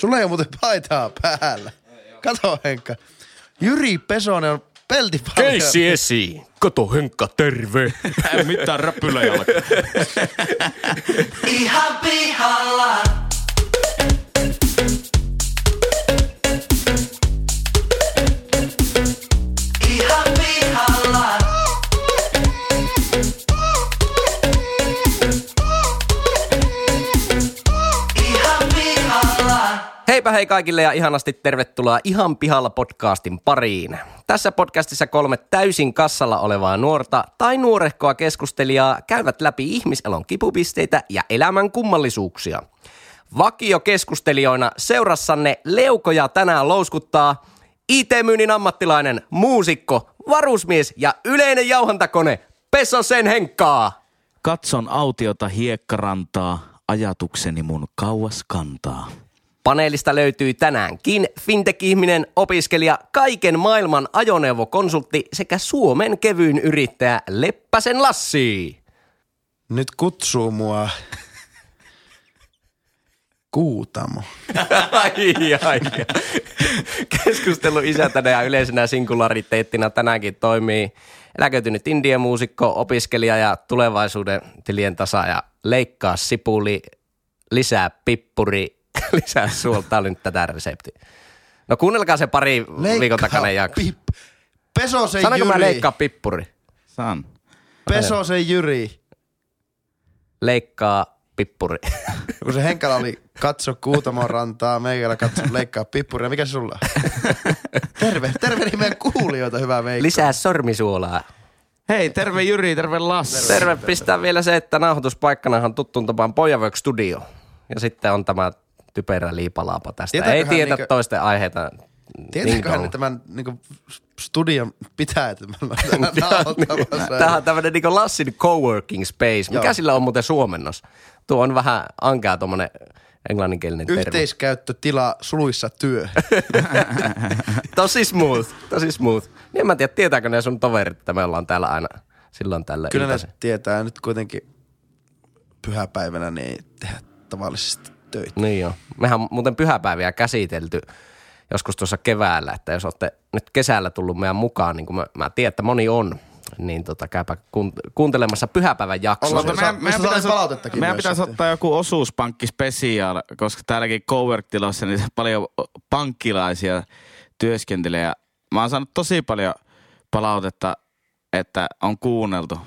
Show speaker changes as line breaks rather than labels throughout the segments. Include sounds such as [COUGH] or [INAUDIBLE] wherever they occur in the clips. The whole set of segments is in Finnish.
Sulla ei ole muuten paitaa päällä. Kato Henkka. Jyri Pesonen on peltipalja.
Keissi esiin. Kato Henkka, terve.
Ei mitään räpylä jalka.
Ihan pihalla.
Heipä hei kaikille ja ihanasti tervetuloa Ihan pihalla podcastin pariin. Tässä podcastissa kolme täysin kassalla olevaa nuorta tai nuorehkoa keskustelijaa käyvät läpi ihmiselon kipupisteitä ja elämän kummallisuuksia. Vakio keskustelijoina seurassanne leukoja tänään louskuttaa IT-myynnin ammattilainen, muusikko, varusmies ja yleinen jauhantakone Pesosen Henkkaa.
Katson autiota hiekkarantaa, ajatukseni mun kauas kantaa.
Paneelista löytyy tänäänkin fintech-ihminen, opiskelija, kaiken maailman ajoneuvokonsultti sekä Suomen kevyin yrittäjä Leppäsen Lassi.
Nyt kutsuu mua Kuutamo. [LAUGHS]
ai, ai. Keskustelu isäntänä ja yleisenä singulariteettina tänäänkin toimii eläköitynyt indiemuusikko, opiskelija ja tulevaisuuden tilien tasaaja. Leikkaa sipuli, lisää pippuri, [LAUGHS] lisää suolta. Tämä oli nyt tätä resepti. No kuunnelkaa se pari viikon takainen jakso.
Pip. Pesosen
Sanonko
Jyri.
mä leikkaa pippuri?
Saan.
Pesosen Jyri.
Leikkaa pippuri. [LAUGHS]
Kun se Henkala oli katso Kuutamon rantaa, meikällä katso leikkaa pippuria. Mikä se sulla? [LAUGHS] terve, terve niin meidän kuulijoita, hyvää Veikko.
Lisää sormisuolaa.
Hei, terve Jyri, terve Lassi.
Terve, pistää vielä se, että nauhoituspaikkanahan tuttuun tapaan Pojawork Studio. Ja sitten on tämä typerä liipalaapa tästä.
Tietääköhän
Ei tietä
niinkö-
toisten aiheita.
Tietääköhän ne
Ding
tämän niin studion pitää, että me ollaan.
Tämä on tämmöinen niin Lassin coworking space. Mikä
Joo.
sillä on muuten suomennos? Tuo on vähän ankea tuommoinen englanninkielinen termi.
Yhteiskäyttötila suluissa työ. [LAUGHS]
Tosi smooth, tosi smooth. Niin en mä tiedä, tietääkö ne sun toverit, että me ollaan täällä aina silloin tällä
Kyllä ne tietää nyt kuitenkin pyhäpäivänä niin ei tehdä tavallisesti töitä.
Niin joo. Mehän on muuten pyhäpäiviä käsitelty joskus tuossa keväällä, että jos olette nyt kesällä tullut meidän mukaan, niin kuin mä, mä tiedän, että moni on, niin tota, käypä kuunt- kuuntelemassa pyhäpäivän jaksoa.
Ollaan
Mutta
Meidän-
meidän, pitäisi,
palautettakin
meidän
myös
pitäisi ottaa joku osuuspankki special, koska täälläkin cowork-tilossa niin [LAUGHS] paljon pankkilaisia työskentelee. Ja Mä oon saanut tosi paljon palautetta, että on kuunneltu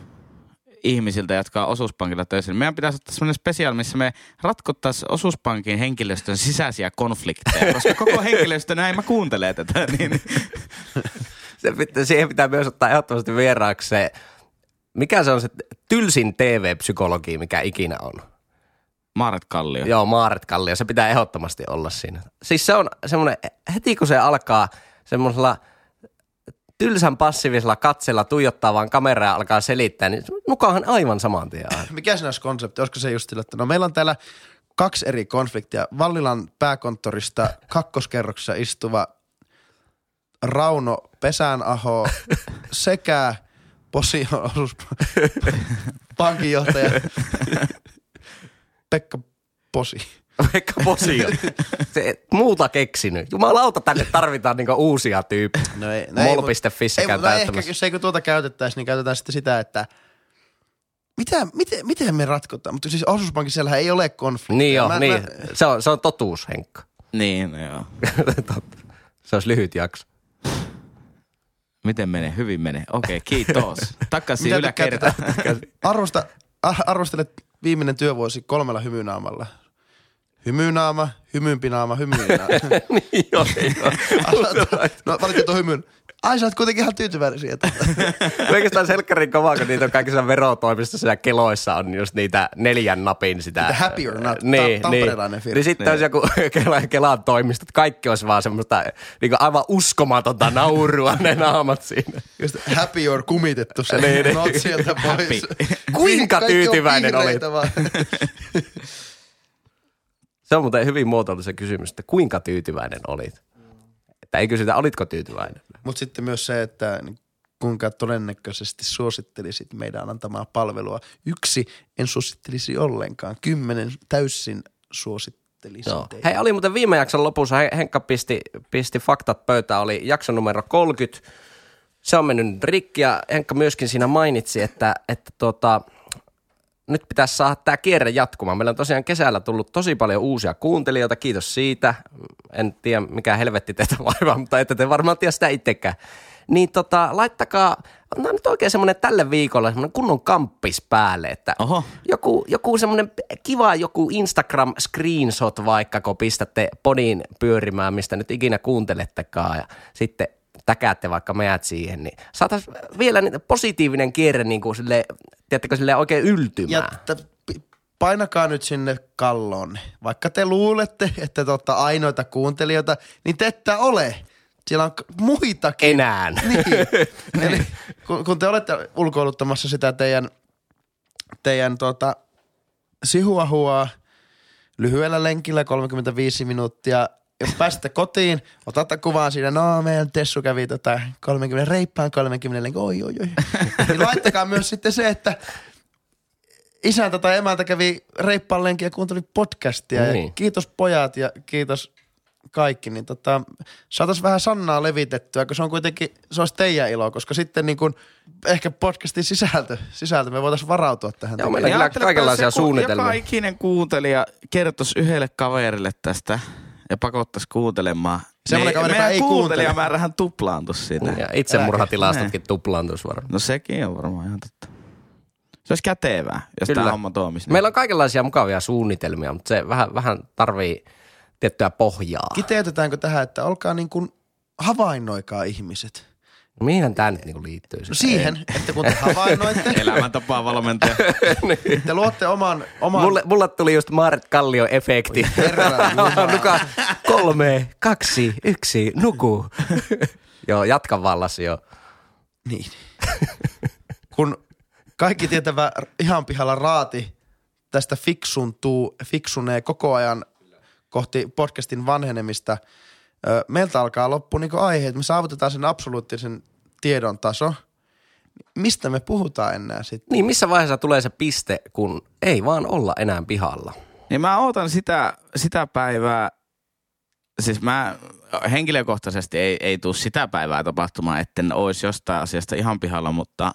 ihmisiltä, jotka on osuuspankilla töissä. Meidän pitäisi ottaa semmoinen special, missä me ratkottaisiin osuuspankin henkilöstön sisäisiä konflikteja, [LAUGHS] koska koko henkilöstö näin mä kuuntelee tätä. Niin, [LAUGHS]
Se pitää, siihen pitää myös ottaa ehdottomasti vieraaksi se, mikä se on se tylsin TV-psykologi, mikä ikinä on.
Maaret Kallio.
Joo, Maaret Kallio, se pitää ehdottomasti olla siinä. Siis se on semmoinen, heti kun se alkaa semmoisella tylsän passiivisella katsella tuijottaa vaan kameraa ja alkaa selittää, niin nukahan aivan saman tien. [LAUGHS]
Mikä siinä olisi konsepti? Olisiko se just sillä, että no meillä on täällä kaksi eri konfliktia. Vallilan pääkonttorista kakkoskerroksessa istuva Rauno Pesänaho [LAUGHS] sekä Posion osuus [LAUGHS] pankinjohtaja Pekka Posi.
Pekka Posio. [LAUGHS] Se, muuta keksinyt. Jumalauta, tänne tarvitaan niinku uusia tyyppejä.
No ei,
Mol.fissä
ei,
käy
mutta ehkä, jos ei kun tuota käytettäisi, niin käytetään sitten sitä, että mitä, miten, miten me ratkotaan? Mutta siis osuuspankin siellä ei ole konflikteja.
Niin joo,
Mä-
niin.
mä-
Se, on, se on totuus, Henkka.
Niin, joo. [LAUGHS]
Totta. Se olisi lyhyt jakso.
Miten menee? Hyvin menee. Okei, [LAUGHS] kiitos. Takaisin yläkertaan.
Arvosta, ah, arvostelet viimeinen työvuosi kolmella hymynaamalla. Hymynaama, hymympinaama, hymynaama. [LAUGHS]
niin joo, joo.
no tuon hymyn. Ai sä oot kuitenkin ihan tyytyväinen siitä. [LAUGHS]
Oikeastaan selkkärin kovaa, kun niitä on kaikissa verotoimistossa ja keloissa on just niitä neljän napin sitä.
Happy or not,
niin,
ta- tamperelainen
niin.
firma.
Niin sitten olisi joku [LAUGHS] Kelan, Kelan toimistot, kaikki olisi vaan semmoista niin aivan uskomatonta naurua ne naamat siinä.
Just happy or kumitettu se
Niin, niin.
not sieltä pois.
Happy.
Kuinka tyytyväinen olit? Se on muuten hyvin muotoiltu se kysymys, että kuinka tyytyväinen olit? Että ei kysytä, olitko tyytyväinen?
Mutta sitten myös se, että kuinka todennäköisesti suosittelisit meidän antamaa palvelua. Yksi, en suosittelisi ollenkaan. Kymmenen täysin suosittelisin.
Joo. Hei, oli muuten viime jakson lopussa, He- Henkka pisti, pisti faktat pöytään, oli jakso numero 30. Se on mennyt nyt rikki ja Henkka myöskin siinä mainitsi, että, että tota, nyt pitäisi saada tämä kierre jatkumaan. Meillä on tosiaan kesällä tullut tosi paljon uusia kuuntelijoita, kiitos siitä. En tiedä mikä helvetti teitä [LAUGHS] vaivaa, mutta ette te varmaan tiedä sitä itsekään. Niin tota, laittakaa, on nyt oikein semmoinen tälle viikolle semmoinen kunnon kamppis päälle, että
Oho.
joku, joku semmoinen kiva joku Instagram screenshot vaikka, kun pistätte podin pyörimään, mistä nyt ikinä kuuntelettekaan ja sitten täkäätte vaikka meidät siihen, niin saataisiin vielä niitä positiivinen kierre niin kuin sille, tiedättekö, sille oikein yltymään.
Ja t- painakaa nyt sinne kalloon. Vaikka te luulette, että te olette ainoita kuuntelijoita, niin te ette ole. Siellä on muitakin.
Enää.
Niin. [LAUGHS] Eli kun, kun te olette ulkoiluttamassa sitä teidän, teidän tuota, sihuahua lyhyellä lenkillä 35 minuuttia, jos pääsette kotiin, otatte kuvaan siinä, no meidän Tessu kävi tota 30, reippaan 30 lenkin, oi oi oi. [LAUGHS] niin laittakaa myös sitten se, että isäntä tai emäntä kävi reippaan lenkin ja kuunteli podcastia. Ja
Niin.
kiitos pojat ja kiitos kaikki, niin tota, saataisiin vähän Sannaa levitettyä, kun se on kuitenkin, se olisi teidän ilo, koska sitten niin kuin, ehkä podcastin sisältö, sisältö me voitaisiin varautua tähän.
Joo, meillä
Ja ajattelepa,
kaikenlaisia
jos joku-
suunnitelmia.
Joka ikinen kuuntelija kertoisi yhdelle kaverille tästä ja pakottaisi kuuntelemaan.
Semmoinen kaveri, joka
meidän
ei kuuntele.
kuuntelijamäärähän tuplaantuisi siitä.
Ja itsemurhatilastotkin tuplaantuisi varmaan.
No sekin on varmaan ihan totta. Se olisi kätevää, jos
Kyllä.
tämä homma toimisi.
Meillä on kaikenlaisia mukavia suunnitelmia, mutta se vähän, vähän tarvii tiettyä pohjaa.
Kiteytetäänkö tähän, että olkaa niin kuin havainnoikaa ihmiset.
No mihin tämä nyt niinku liittyy?
No siihen, että kun te havainnoitte, [LAUGHS]
Elämäntapaa valmentaja. [LAUGHS]
te luotte oman, oman
Mulle, mulle tuli just Maaret Kallio efekti.
Herran [LAUGHS] Jumala.
Nuka kolme, kaksi, yksi, nuku. joo, jatka vallas jo.
Niin. Kun kaikki tietävä ihan pihalla raati tästä fiksuntuu, fiksunee koko ajan kohti podcastin vanhenemista, ö, meiltä alkaa loppu niin aiheet. Me saavutetaan sen absoluuttisen tiedon taso. Mistä me puhutaan enää sitten?
Niin, missä vaiheessa tulee se piste, kun ei vaan olla enää pihalla?
Niin mä ootan sitä, sitä päivää, siis mä henkilökohtaisesti ei, ei tule sitä päivää tapahtumaan, etten olisi jostain asiasta ihan pihalla, mutta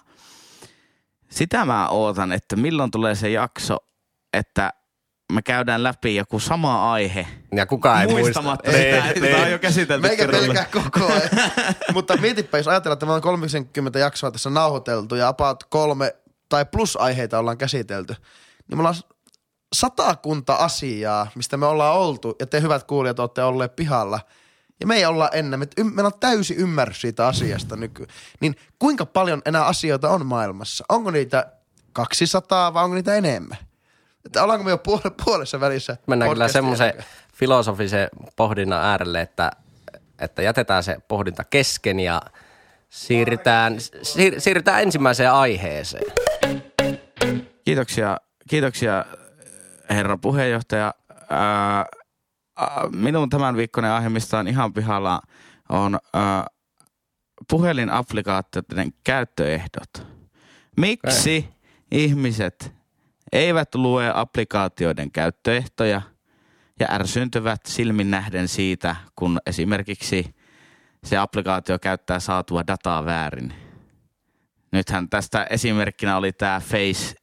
sitä mä ootan, että milloin tulee se jakso, että me käydään läpi joku sama aihe.
Ja kukaan ei
muistamatta
muista.
sitä, että tämä on jo käsitelty
Meikä pelkää koko ajan. [LAUGHS] Mutta mietipä, jos ajatellaan, että me on 30 jaksoa tässä nauhoiteltu ja about kolme tai plus aiheita ollaan käsitelty, niin me ollaan satakunta asiaa, mistä me ollaan oltu, ja te hyvät kuulijat olette olleet pihalla, ja me ei olla ennen, me, meillä on täysi ymmärrys siitä asiasta nyky. Niin kuinka paljon enää asioita on maailmassa? Onko niitä 200 vai onko niitä enemmän? Että ollaanko me jo puole, puolessa välissä?
Mennään kyllä semmoisen filosofisen pohdinnan äärelle, että, että jätetään se pohdinta kesken ja siirrytään, siir, siirrytään ensimmäiseen aiheeseen.
Kiitoksia, kiitoksia herra puheenjohtaja. Ää, minun tämän viikkoinen aihe, mistä on ihan pihalla, on ää, puhelinapplikaatioiden käyttöehdot. Miksi ihmiset eivät lue applikaatioiden käyttöehtoja ja ärsyntyvät silmin nähden siitä, kun esimerkiksi se applikaatio käyttää saatua dataa väärin. Nythän tästä esimerkkinä oli tämä Face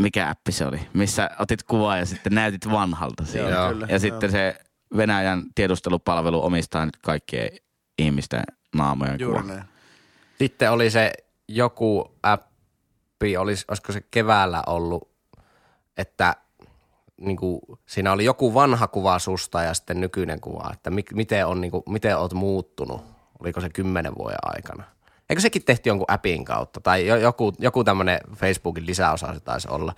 mikä appi se oli, missä otit kuvaa ja sitten näytit vanhalta siinä.
Joo, kyllä,
ja
joo.
sitten se Venäjän tiedustelupalvelu omistaa nyt kaikkien ihmisten naamojen
Juuri
kuva.
näin.
Sitten oli se joku appi, olis, olisiko se keväällä ollut, että niin kuin, siinä oli joku vanha kuva susta ja sitten nykyinen kuva, että mi, miten, on, niin kuin, miten oot muuttunut, oliko se kymmenen vuoden aikana. Eikö sekin tehty jonkun appin kautta tai jo, joku, joku tämmöinen Facebookin lisäosa se taisi olla.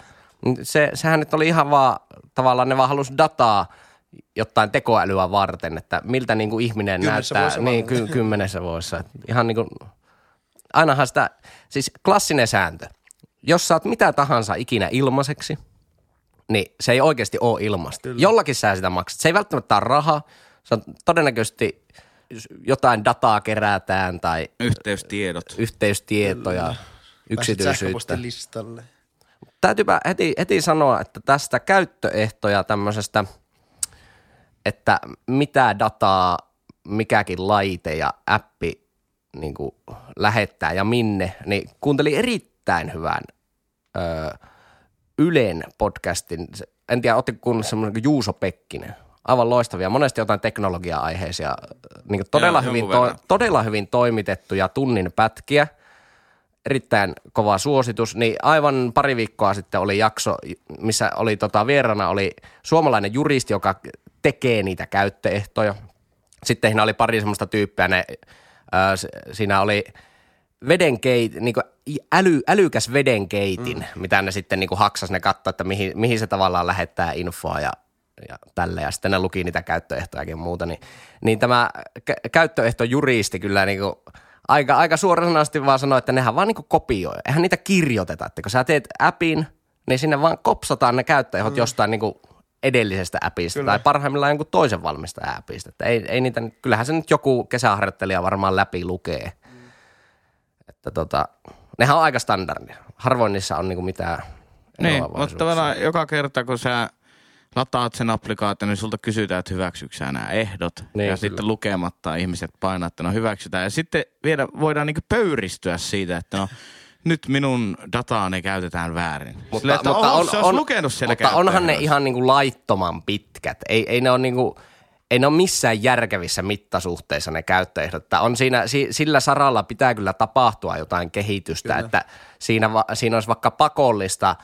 Se, sehän nyt oli ihan vaan, tavallaan ne vaan halusi dataa jotain tekoälyä varten, että miltä niin kuin ihminen
Kymmenessä
näyttää niin, ky, kymmenessä vuodessa. Ihan niin kuin, ainahan sitä, siis klassinen sääntö. Jos saat mitä tahansa ikinä ilmaiseksi, niin se ei oikeasti ole ilmasta. Jollakin sä sitä maksat. Se ei välttämättä ole raha. Se on todennäköisesti jotain dataa kerätään tai
Yhteystiedot.
yhteystietoja,
Pääsit
yksityisyyttä.
sähköpostilistalle.
Täytyypä heti, heti sanoa, että tästä käyttöehtoja tämmöisestä että mitä dataa mikäkin laite ja appi niin kuin lähettää ja minne, niin kuuntelin erittäin hyvän ö, Ylen podcastin. En tiedä, ottiko kuunnella semmoinen kuin Juuso Pekkinen. Aivan loistavia. Monesti jotain teknologia-aiheisia, niin todella,
Joo,
hyvin to, todella hyvin toimitettuja tunnin pätkiä. Erittäin kova suositus. Niin aivan pari viikkoa sitten oli jakso, missä oli tota, vieraana oli suomalainen juristi, joka tekee niitä käyttöehtoja. Sitten siinä oli pari semmoista tyyppiä, ne, s- siinä oli vedenkeit, niin äly, älykäs vedenkeitin, mm. mitä ne sitten niin haksas, ne katsoi, että mihin, mihin se tavallaan lähettää infoa ja, ja tälle. Ja sitten ne luki niitä käyttöehtojakin ja muuta. Niin, niin tämä kä- käyttöehtojuristi kyllä niin kuin aika, aika suoranaisesti vaan sanoi, että nehän vaan niin kuin kopioi. Eihän niitä kirjoiteta. Että kun sä teet appin, niin sinne vaan kopsataan ne käyttöehdot mm. jostain niin kuin edellisestä appista Kyllä. tai parhaimmillaan jonkun toisen valmistajan appista. Että ei, ei niitä, kyllähän se nyt joku kesäharjoittelija varmaan läpi lukee. Että tota, nehän on aika standardia. Harvoin niissä on niinku mitään
Niin, mutta tavallaan joka kerta kun sä lataat sen applikaation, niin sulta kysytään, että hyväksyksä sä nämä ehdot.
Niin,
ja
kyllä.
sitten lukematta ihmiset painaa, että no hyväksytään. Ja sitten vielä voidaan niinku pöyristyä siitä, että no nyt minun dataani käytetään väärin.
Mutta,
Silleen, että
mutta,
oho,
on,
se
on,
lukenut siellä
mutta onhan ne ihan niinku laittoman pitkät. Ei, ei ne ole niinku, ei ne ole missään järkevissä mittasuhteissa ne käyttöehdot. Että on siinä, si, sillä saralla pitää kyllä tapahtua jotain kehitystä, kyllä. että siinä, va, siinä olisi vaikka pakollista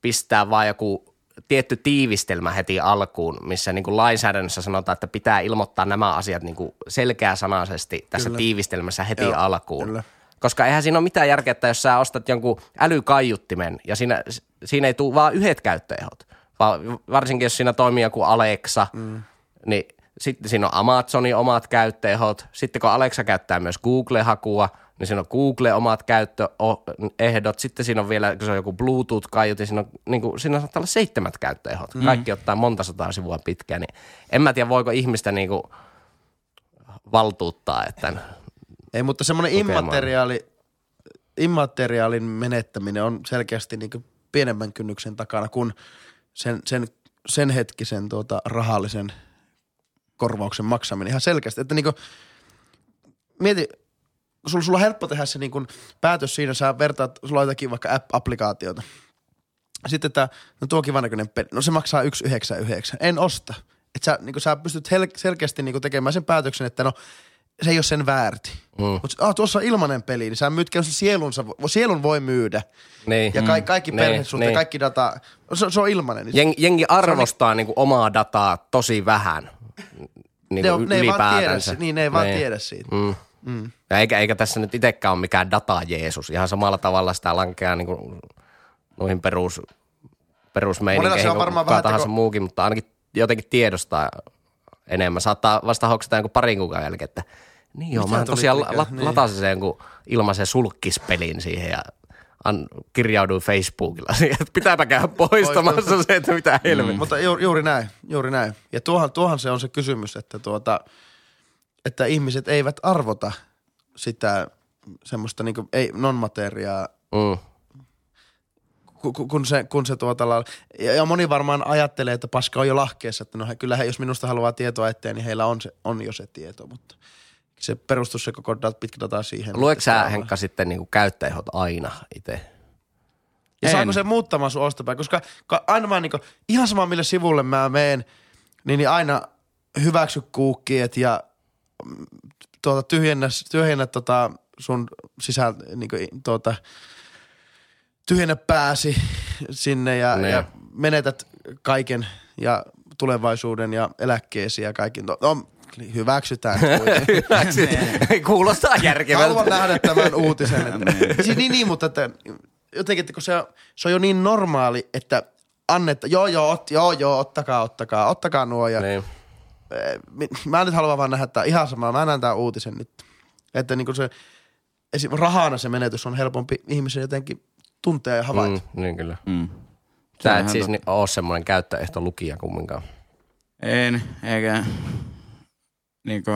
pistää vaan joku tietty tiivistelmä heti alkuun, missä niin kuin lainsäädännössä sanotaan, että pitää ilmoittaa nämä asiat niin kuin selkeäsanaisesti tässä
Kyllä.
tiivistelmässä heti
Joo,
alkuun.
kyllä.
Koska eihän siinä ole mitään järkeä, että jos sä ostat jonkun älykaiuttimen ja siinä, siinä ei tule vaan yhdet käyttöehot, vaan varsinkin jos siinä toimii joku Alexa, mm. niin sitten siinä on Amazonin omat käyttöehdot. Sitten kun Alexa käyttää myös Google-hakua, niin siinä on Google omat käyttöehdot. Sitten siinä on vielä, kun se on joku Bluetooth-kaiutin, siinä, on, niin kuin, siinä saattaa olla seitsemät käyttöehdot. Mm. Kaikki ottaa monta sataa sivua pitkään. Niin en mä tiedä, voiko ihmistä niin kuin valtuuttaa, että
Ei, mutta semmoinen immateriaali, immateriaalin menettäminen on selkeästi niin pienemmän kynnyksen takana kuin sen, sen, sen hetkisen tuota, rahallisen korvauksen maksaminen. Ihan selkeästi, että niinku, mieti, sulla, sulla on helppo tehdä se niinku päätös siinä, sä vertaat, sulla on jotakin vaikka app-applikaatiota. Sitten että no tuo on kivan näköinen peli. No se maksaa 1,99. En osta. Että sä, niinku, sä pystyt hel- selkeästi niinku tekemään sen päätöksen, että no se ei ole sen väärti. Mm. Mutta ah, tuossa on ilmainen peli, niin sä myyt sen sielunsa, sielun voi myydä.
Niin.
Ja ka- kaikki
Niin,
perhesuhteet,
niin.
kaikki data, se, se on ilmainen. Niin
Jengi, jengi arvostaa niinku omaa dataa tosi vähän niinku
ne, on, ne ei vaan tiedä, niin ne ei vaan tiedä siitä.
Mm. Mm. Eikä, eikä tässä nyt itsekään ole mikään data-Jeesus. Ihan samalla tavalla sitä lankeaa niinku noihin perus, perusmeininkeihin kuin
varmaan
kuka tahansa
teko-
muukin, mutta ainakin jotenkin tiedostaa enemmän. Saattaa vasta hoksata jonkun parin kuukauden jälkeen, että niin joo,
Mitä
mä tosiaan la-
Niin.
latasin sen jonkun ilmaisen sulkkispelin siihen ja an, kirjauduin Facebookilla siihen, että pitääpä käydä poistamassa se, että mitä helvettiä.
Mutta juuri, juuri näin, juuri näin. Ja tuohan, tuohan se on se kysymys, että, tuota, että ihmiset eivät arvota sitä semmoista niin ei non-materiaa,
Mm.
ku- ku- kun se, kun se tuota, ja, ja moni varmaan ajattelee, että paska on jo lahkeessa, että no he, kyllä he, jos minusta haluaa tietoa eteen, niin heillä on, se, on jo se tieto, mutta se perustus se koko dat, pitkä data siihen.
Luetko
että
sä, Henkka, sitten niinku käyttäjähot aina itse?
Ja saako
En.
se muuttamaan sun ostopäin? Koska ka- aina mä niinku, ihan sama mille sivulle mä meen, niin, niin aina hyväksy kuukkiet ja mm, tuota, tyhjennä, tyhjennä tota sun sisältö, niinku, tuota, tyhjennä pääsi sinne ja,
Ne.
ja menetät kaiken ja tulevaisuuden ja eläkkeesi ja kaikki. No, no hyväksytään [LAUGHS] kuitenkin.
Kuulostaa järkevältä.
Haluan nähdä tämän uutisen. Että, siis niin, niin, mutta että, jotenkin, että kun se, se on jo niin normaali, että annetta, joo, joo, ot, joo, joo, ottakaa, ottakaa, ottakaa nuo. Ja,
Niin.
eh, mä nyt haluan vaan nähdä, että ihan sama, mä näen tämän uutisen nyt. Että niin kuin se, esim. rahana se menetys on helpompi ihmisen jotenkin tuntea ja havaita.
Mm, niin kyllä.
Mm.
Sä
on
et siis oo semmoinen käyttöehto lukija kumminkaan.
En, eikä niinku,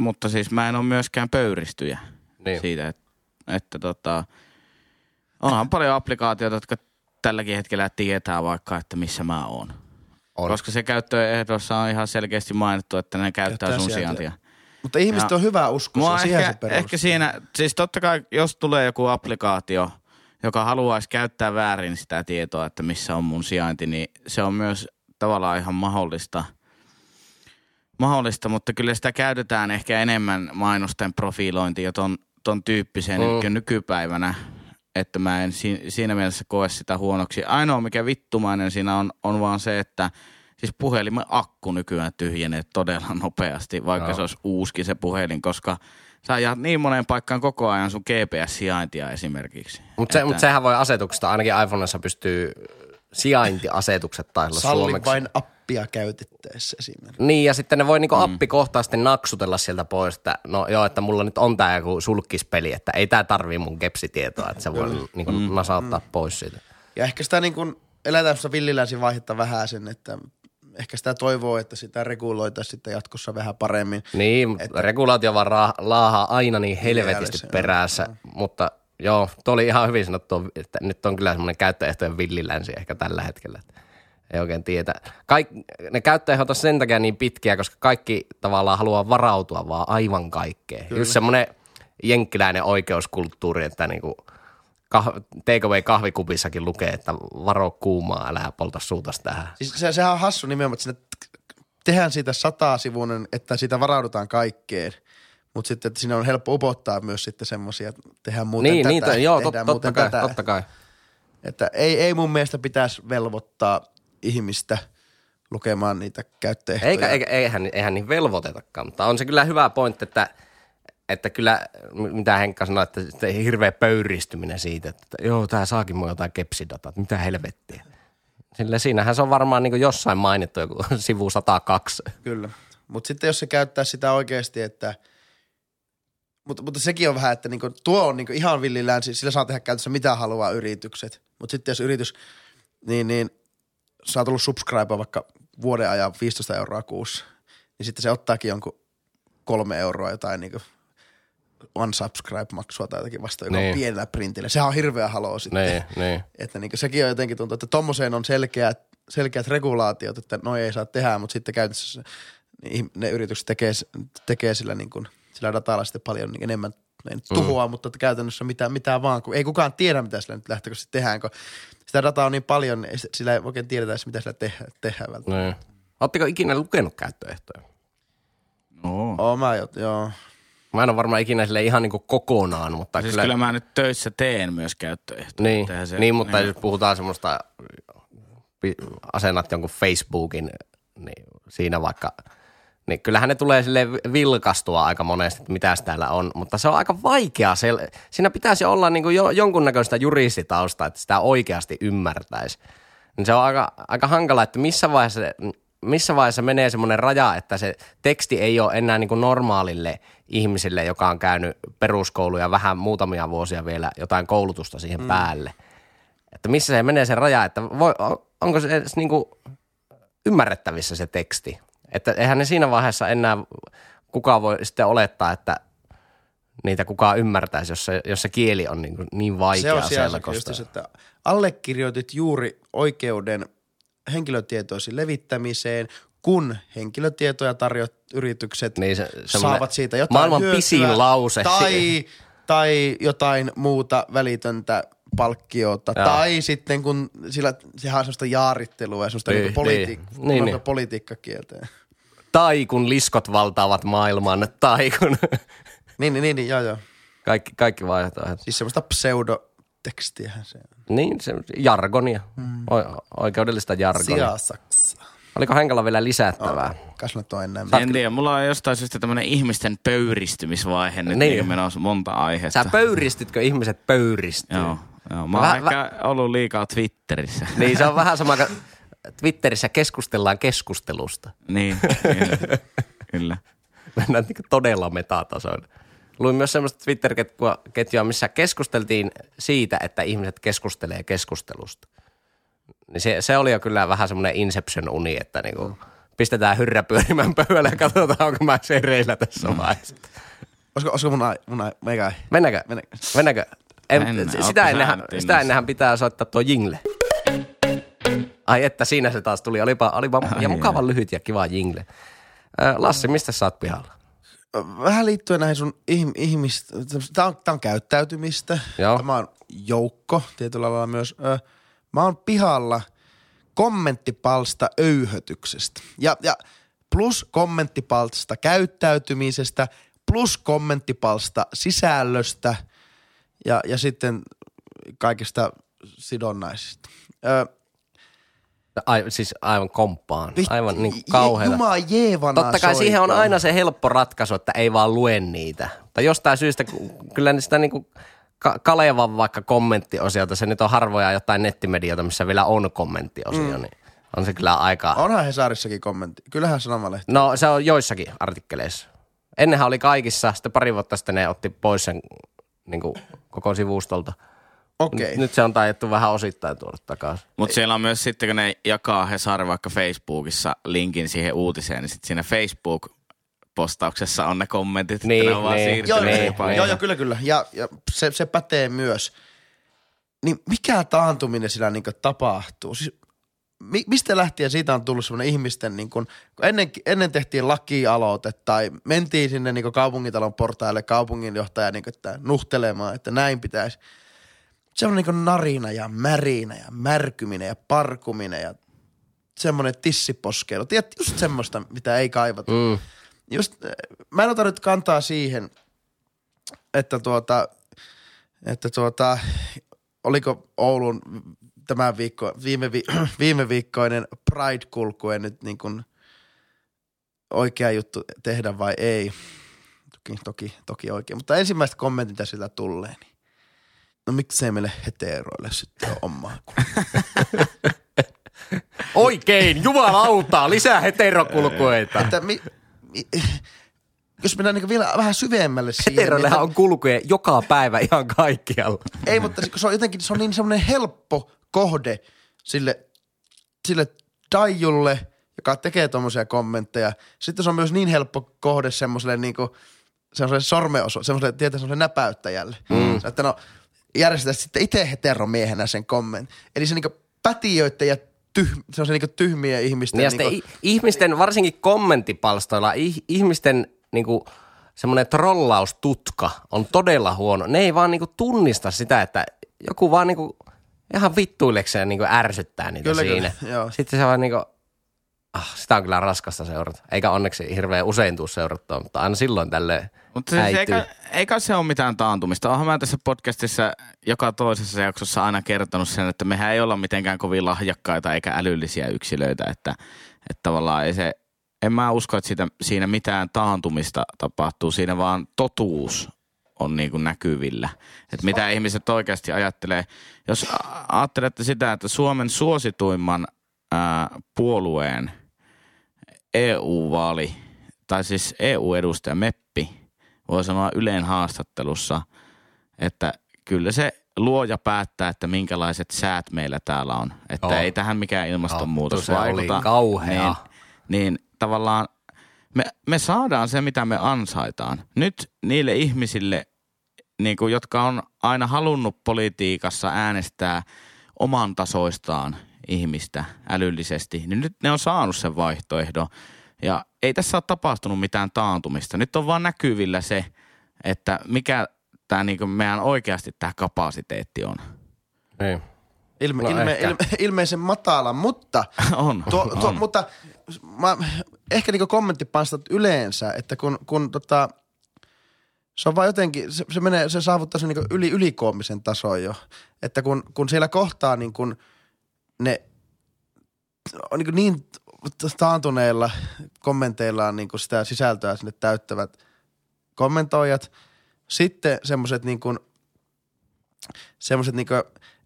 mutta siis mä en ole myöskään pöyristyjä
Niin.
siitä, että, että tota, onhan paljon applikaatioita, jotka tälläkin hetkellä tietää vaikka, että missä mä oon.
On.
Koska se käyttöehdossa on ihan selkeästi mainittu, että ne käyttää,
Käyttää
sun
sijaintia.
sijaintia.
Mutta ihmiset
Ja-
on hyvä usko, siihen se
ehkä,
perustuu.
ehkä siinä, siis totta kai jos tulee joku applikaatio, joka haluaisi käyttää väärin sitä tietoa, että missä on mun sijainti, niin se on myös tavallaan ihan mahdollista. Mahdollista, mutta kyllä sitä käytetään ehkä enemmän mainosten profilointiin ja ton, ton tyyppiseen
Mm.
nykypäivänä, että mä en si- siinä mielessä koe sitä huonoksi. Ainoa mikä vittumainen siinä on, on vaan se, että siis puhelimen akku nykyään tyhjenee todella nopeasti, vaikka
Joo.
se olisi uuski se puhelin, koska sä ajat niin moneen paikkaan koko ajan sun GPS-sijaintia esimerkiksi.
Mutta se,
Että-
mut sehän voi asetuksesta, ainakin iPhoneissa pystyy sijaintiasetukset taisi olla
Salli
suomeksi.
vain appia käytettäessä esimerkiksi.
Niin, ja sitten ne voi niinku appikohtaisesti naksutella sieltä pois, että no joo, että mulla nyt on tää joku sulkkispeli, että ei tää tarvii mun kepsitietoa, että se voi niinku nasauttaa pois siitä.
Ja ehkä sitä niin kuin eletään sitä villilänsin vaihetta vähän sen, että ehkä sitä toivoo, että sitä reguloitaisiin sitten jatkossa vähän paremmin.
Niin, että regulaatio vaan ra- laahaa aina niin helvetisti
Mielessä,
perässä, mutta joo, tuo oli ihan hyvin sanottu, että nyt on kyllä semmoinen käyttöehtojen villilänsi ehkä tällä hetkellä. Ei oikein tiedä. Kaik, ne käyttöehdot on sen takia niin pitkiä, koska kaikki tavallaan haluaa varautua vaan aivan kaikkeen. Kyllä. Just semmoinen jenkkiläinen oikeuskulttuuri, että niinku kah- takeaway-kahvikupissakin lukee, että varo kuumaa, älä polta suutas tähän.
Siis se, sehän on hassu nimenomaan, että sinne tehdään siitä satasivuinen, että siitä varaudutaan kaikkeen. Mutta sitten, että siinä on helppo upottaa myös sitten semmoisia, että tehdään muuten
niin,
tätä,
niitä, joo, tot, totta, kai,
tätä.
totta kai.
Että ei, ei mun mielestä pitäisi velvoittaa ihmistä lukemaan niitä käyttöehtoja.
Eikä, eikä, eihän, eihän niin velvoitetakaan, mutta on se kyllä hyvä pointti, että, että kyllä, mitä Henkka sanoi, että hirveä pöyristyminen siitä, että joo, tää saakin mun jotain kepsidataa, että mitä helvettiä. Sillä siinähän se on varmaan niin jossain mainittu joku [LAUGHS] sivu 102.
Kyllä. Mutta sitten jos se käyttää sitä oikeasti, että mutta, mutta sekin on vähän, että niinku, tuo on niinku ihan villilänsi, sillä saa tehdä käytössä mitä haluaa yritykset. Mutta sitten jos yritys, niin, niin sä oot ollut subscribe vaikka vuoden ajan 15 euroa kuussa, niin sitten se ottaakin jonkun kolme euroa jotain niinku unsubscribe-maksua tai jotakin vasta, joka
Niin.
on pienellä printillä. Sehän on hirveä haloo sitten.
Niin, niin.
Että niinku sekin on jotenkin tuntuu, että tommoseen on selkeät, selkeät regulaatiot, että noi ei saa tehdä, mutta sitten käytännössä niin ne yritykset tekee, tekee sillä, niin kuin, sillä datalla sitten paljon niin enemmän ei nyt tuhoa, mm. mutta että käytännössä mitä, mitä vaan, kun ei kukaan tiedä, mitä sillä nyt lähtökohtaisesti tehdään, kun sitä dataa on niin paljon, niin sillä ei oikein tiedetä edes, mitä sillä tehdään, tehdään välttämättä.
niin. Oletteko ikinä lukenut käyttöehtoja?
Oo.
Oo, mä jo, joo.
Mä en ole varmaan ikinä sille ihan niin kokonaan, mutta
Siis
kyllä,
kyllä, mä nyt töissä teen myös käyttöehtoja.
niin,
se-
niin, mutta jos puhutaan semmoista, asennat jonkun Facebookin, niin siinä vaikka, niin kyllähän ne tulee sille vilkastua aika monesti, että mitäs täällä on, mutta se on aika vaikea. Sel- siinä pitäisi olla niin kuin jo, jonkunnäköistä juristitausta, että sitä oikeasti ymmärtäisi. Niin se on aika, aika hankala, että missä vaiheessa, missä vaiheessa menee semmoinen raja, että se teksti ei ole enää niin kuin normaalille ihmisille, joka on käynyt peruskoulu ja vähän muutamia vuosia vielä jotain koulutusta siihen mm. päälle. Että missä se menee se raja, että voi, on- onko se edes niin kuin ymmärrettävissä se teksti. Että eihän ne siinä vaiheessa enää kukaan voi sitten olettaa, että niitä kukaan ymmärtäisi, jos se, jos se kieli on niin, niin
Se
vaikea
on siellä
selkoista.
just, että allekirjoitit juuri oikeuden henkilötietoisi levittämiseen, kun henkilötietoja tarjoat yritykset
Niin se-
saavat siitä jotain
maailman
hyötyä,
pisin lause.
Tai, tai jotain muuta välitöntä palkkiota.
Joo.
Tai sitten kun sillä, sehän on sellaista jaarittelua ja sellaista
Niin,
niin, politi-
niin.
niin,
Niin,
niin.
niin.
politiikkakieltä.
Tai kun liskot valtaavat maailman, tai kun [LAUGHS]
Niin, niin, niin, niin joo, joo.
kaikki, kaikki vaihtoehdot.
Siis semmoista pseudotekstiähän se on.
Niin, se jargonia, mm. o- oikeudellista jargonia.
Sijasaksa.
Oliko Henkalla vielä lisättävää?
Kas nyt on enää.
En tiedä, mulla on jostain syystä tämmöinen ihmisten pöyristymisvaihe nyt
Niin.
niin. menossa monta aihetta.
Sä pöyristytkö ihmiset pöyristyy?
Joo, joo. Mä oon
Väh-
ehkä ollut liikaa Twitterissä.
Niin se on vähän sama kuin [LAUGHS] Twitterissä keskustellaan keskustelusta.
niin, kyllä. kyllä. [LAUGHS]
Mennään niin todella metatasoille. Luin myös semmoista Twitter-ketjua, missä keskusteltiin siitä, että ihmiset keskustelee keskustelusta. Niin se, se oli jo kyllä vähän semmoinen Inception-uni, että niinku pistetään hyrrä pyörimään pöydällä ja katsotaan, onko mä sereillä tässä
Mm.
vaiheessa.
Olisiko, olisiko mun ai, mun ai, meikä?
Mennäänkö?
Mennäänkö?
Mennäänkö? En,
Mennään.
sitä, ennenhän, sitä ennenhän pitää soittaa tuo jingle. Ai että siinä se taas tuli. Olipa, olipa ja
Ai,
mukavan lyhyt ja kiva jingle. Lassi, mistä sä oot pihalla?
Vähän liittyen näihin sun ihm- ihmistä, tää on, tää on käyttäytymistä.
Joo.
Tämä on joukko tietyllä lailla myös. Mä oon pihalla kommenttipalsta öyhötyksestä. Ja, ja plus kommenttipalsta käyttäytymisestä, plus kommenttipalsta sisällöstä ja, ja sitten kaikista sidonnaisista. Ö,
Ai, siis aivan komppaan. Aivan niin.
Jumala jeevana
Totta kai siihen on aina se helppo ratkaisu, että ei vaan lue niitä. Tai jostain syystä, kyllä sitä niinku Ka- Kalevan vaikka kommenttiosiota, se nyt on harvoja jotain nettimedioita, missä vielä on kommenttiosio, mm. niin on se kyllä aika...
Onhan Hesarissakin kommentti. Kyllähän sanomalehti.
No se on joissakin artikkeleissa. Ennenhän oli kaikissa, sitten pari vuotta sitten ne otti pois sen niin kuin, koko sivustolta.
Okei.
Nyt se on taidettu vähän osittain tuoda takaisin.
Mutta siellä on myös sitten, kun ne jakaa Hesari vaikka Facebookissa linkin siihen uutiseen, niin sitten siinä Facebook-postauksessa on ne kommentit,
Niin,
että ne on vaan
niin.
Joo,
Niin,
joo,
paikkaan.
joo, joo, kyllä, kyllä. Ja, ja se, se pätee myös. Niin mikä taantuminen siinä niin tapahtuu? Siis, mi, mistä lähtien siitä on tullut semmoinen ihmisten, niin kun, kun ennen, ennen tehtiin lakialoite tai mentiin sinne niin kaupungitalon portaille kaupunginjohtaja niin että nuhtelemaan, että näin pitäisi. Se on niin narina ja märinä ja märkyminen ja parkuminen ja semmoinen tissiposkeilu. Tiedät, just semmoista, mitä ei kaivata.
Mm.
Just, mä en ota nyt kantaa siihen, että tuota, että tuota, oliko Oulun tämä viikko, viime, vi, [CLEARS THROAT] viime viikkoinen Pride-kulkue nyt niin kuin oikea juttu tehdä vai ei. Toki, toki, toki oikein. Mutta ensimmäiset kommentit, mitä siltä tulee, niin no miksei meille heteroille sitten ole omaa [LAUGHS]
Oikein, jumalauta, lisää heterokulkueita.
että mi, mi, jos mennään niin vielä vähän syvemmälle siihen.
Heteroillehan
niin,
on kulkuja joka päivä ihan kaikkialla.
Ei, mutta se- se on jotenkin se on niin semmoinen helppo kohde sille, sille Daijulle, joka tekee tuommoisia kommentteja. Sitten se on myös niin helppo kohde semmoiselle niinku, semmoiselle sormeosu, semmoiselle, tietää semmoiselle näpäyttäjälle. Mm. Että no, järjestä sitten itse heteromiehenä sen kommentin. Eli se niinku pätiöiden ja tyh, se on se niinku tyhmien ihmisten
Niin ja
niinku,
i- ihmisten, varsinkin kommenttipalstoilla, ih- ihmisten niinku, semmoinen trollaustutka on todella huono. Ne ei vaan niinku tunnista sitä, että joku vaan niinku ihan vittuilekseen niinku ärsyttää niitä
Kyllä,
siinä.
kyllä, joo.
Sitten se vaan niinku, ah, sitä on kyllä raskasta seurata. Eikä onneksi hirveän usein tuu seurattua, mutta aina silloin tälle
Mutta siis eikä, eikä se ole mitään taantumista. Onhan mä tässä podcastissa joka toisessa jaksossa aina kertonut sen, että mehän ei olla mitenkään kovin lahjakkaita eikä älyllisiä yksilöitä. Että, että tavallaan ei se, en mä usko, että siitä, siinä mitään taantumista tapahtuu. Siinä vaan totuus on niin kuin näkyvillä. Että mitä ihmiset oikeasti ajattelee. Jos ajattelette sitä, että Suomen suosituimman ää, puolueen EU-vaali, tai siis EU-edustaja Meppi, voi sanoa Yleen haastattelussa, että kyllä se luoja päättää, että minkälaiset säät meillä täällä on. Että
Joo.
ei tähän mikään ilmastonmuutos
Joo, se oli
vaikuta.
kauhea.
Niin, niin tavallaan me, me saadaan se, mitä me ansaitaan. Nyt niille ihmisille, niin kuin, jotka on aina halunnut politiikassa äänestää oman tasoistaan ihmistä älyllisesti, niin nyt ne on saanut sen vaihtoehdon. Ja ei tässä ole tapahtunut mitään taantumista. Nyt on vaan näkyvillä se, että mikä tämä niin meidän oikeasti tämä kapasiteetti on.
Niin.
ilme,
No
ilme, ilme, ilmeisen matala, mutta [LAUGHS]
On,
Tuo, tuo,
on.
mutta mä, ehkä niinku kommenttipalstat yleensä, että kun, kun tota, se on vaan jotenkin, se, se, menee, se saavuttaa sen niinku yli, ylikoomisen tason jo. Että kun, kun siellä kohtaa niin kun ne on niin, niin taantuneilla kommenteillaan niin sitä sisältöä sinne täyttävät kommentoijat. Sitten semmoiset niin kuin, semmoiset niin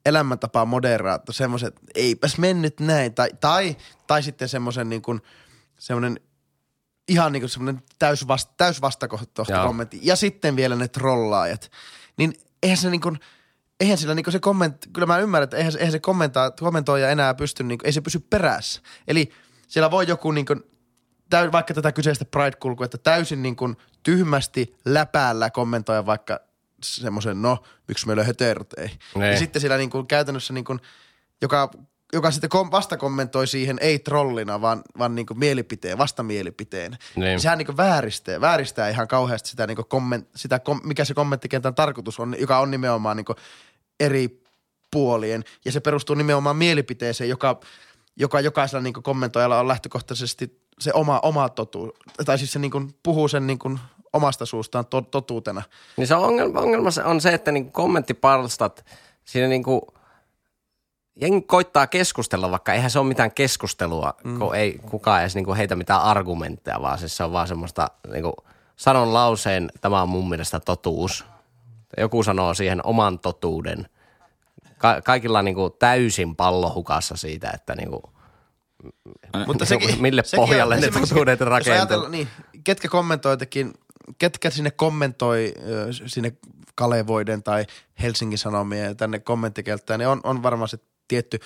elämäntapa moderaatto, semmoiset, eipäs mennyt näin, tai, tai, tai sitten semmoisen niin kuin, semmoinen ihan niin kuin semmoinen täys, vasta, täys vastakohta
Joo.
kommentti. Ja sitten vielä ne trollaajat. Niin eihän se niin kuin, eihän sillä niin se komment, kyllä mä ymmärrän, että eihän, se- eihän se kommentaa, kommentoija enää pysty, niin kuin, ei se pysy perässä. Eli siellä voi joku niin kuin, täy, vaikka tätä kyseistä Pride-kulkua, että täysin niin kuin tyhmästi läpäällä kommentoida vaikka semmoisen, no, miksi meillä heterot ei.
Niin.
Ja sitten siellä niin kuin käytännössä niin kuin, joka joka sitten kom, vasta kommentoi siihen ei trollina, vaan, vaan niin kuin mielipiteen, vastamielipiteen.
Niin.
Sehän niin vääristää, vääristää ihan kauheasti sitä, niin kuin komment, sitä kom, mikä se kommenttikentän tarkoitus on, joka on nimenomaan niin kuin eri puolien. Ja se perustuu nimenomaan mielipiteeseen, joka, joka jokaisella niin kommentoijalla on lähtökohtaisesti se oma, oma totuus. Tai siis se niin kuin puhuu sen niin kuin omasta suustaan to, totuutena.
Niin se ongelma, ongelma on se, että niin kommenttipalstat, siinä niin kuin, jengi koittaa keskustella, vaikka eihän se ole mitään keskustelua, mm. kun ei kukaan edes niin kuin heitä mitään argumentteja, vaan siis se on vaan semmoista, niin kuin, sanon lauseen, tämä on mun mielestä totuus. Joku sanoo siihen oman totuuden. Ka- kaikilla on niin kuin täysin pallohukassa siitä, että niin kuin,
Mutta
mille
sekin on
pohjalle ne
esimerkiksi,
totuudet rakentuu.
Niin, ketkä kommentoitakin, ketkä sinne kommentoi sinne Kalevoiden tai Helsingin Sanomien ja tänne kommenttikelttään, niin on, on varmaan se tietty,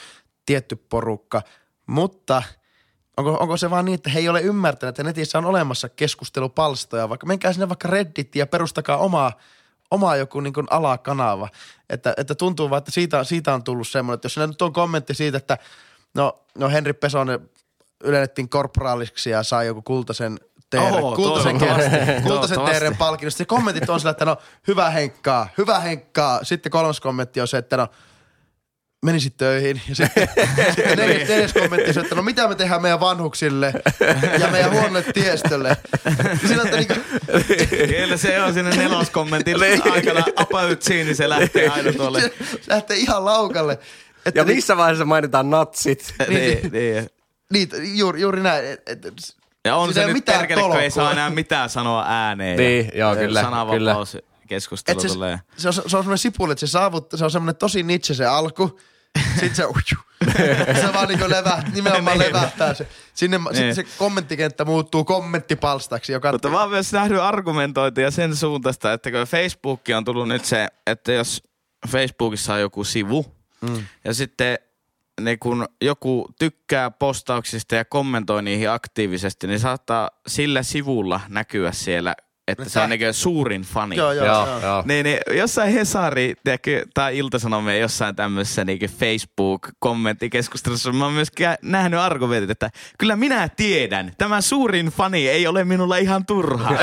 tietty porukka. Mutta onko, onko se vaan niin, että he ei ole ymmärtäneet, että netissä on olemassa keskustelupalstoja, vaikka menkää sinne vaikka Redditiin ja perustakaa omaa, omaa joku niin kuin alakanava. Että, että tuntuu vaan, että siitä, siitä on tullut semmoinen, että jos sinä nyt on kommentti siitä, että no, no Henri Pesonen ylennettiin korporaaliksi ja sai joku kultaisen teeren,
Oho,
kultaisen, kultaisen
Toivottavasti.
teeren palkinnon. Sitten kommentit on sillä, että no hyvä henkkaa, hyvä henkkaa. Sitten kolmas kommentti on se, että no menisit töihin. Ja sitten, [LAUGHS] sitten neljäs, neljäs kommentti se, että no mitä me tehdään meidän vanhuksille ja meidän huonolle tiestölle. Siinä on, että niinku,
Kyllä se on sinne neloskommentin aikana about niin se lähtee aina tuolle.
se lähtee ihan laukalle. Että
Ja
niin-
missä vaiheessa mainitaan natsit?
niin, niin.
Niin, juuri, juuri näin. Et, et,
Ja on
Siinä
se
ei ole
nyt perkele, kun ei saa enää mitään sanoa ääneen.
Niin, joo, kyllä,
Sananvapaus keskustelu
et se,
tulee.
se, on, se on semmoinen sipuli, että se saavuttaa, se on semmoinen tosi nitse se alku. Sitten se, [LAUGHS] se vaan niinku levä, nimenomaan
Niin.
levähtää se. Sinne,
Niin.
sitten se kommenttikenttä muuttuu kommenttipalstaksi, joka
Mutta mä oon myös nähnyt argumentointia sen suuntaista, että kun Facebook on tullut nyt se, että jos Facebookissa on joku sivu mm. ja sitten ne kun joku tykkää postauksista ja kommentoi niihin aktiivisesti, niin saattaa sillä sivulla näkyä siellä, että se on niin suurin fani.
Joo, joo,
Joo,
joo.
Niin, niin jossain Hesari tiedätkö, tai Ilta-Sanomien jossain tämmöisessä niin Facebook-kommenttikeskustelussa mä oon myös nähnyt argumentit, että kyllä minä tiedän, tämä suurin fani ei ole minulla ihan turha. [LAUGHS] no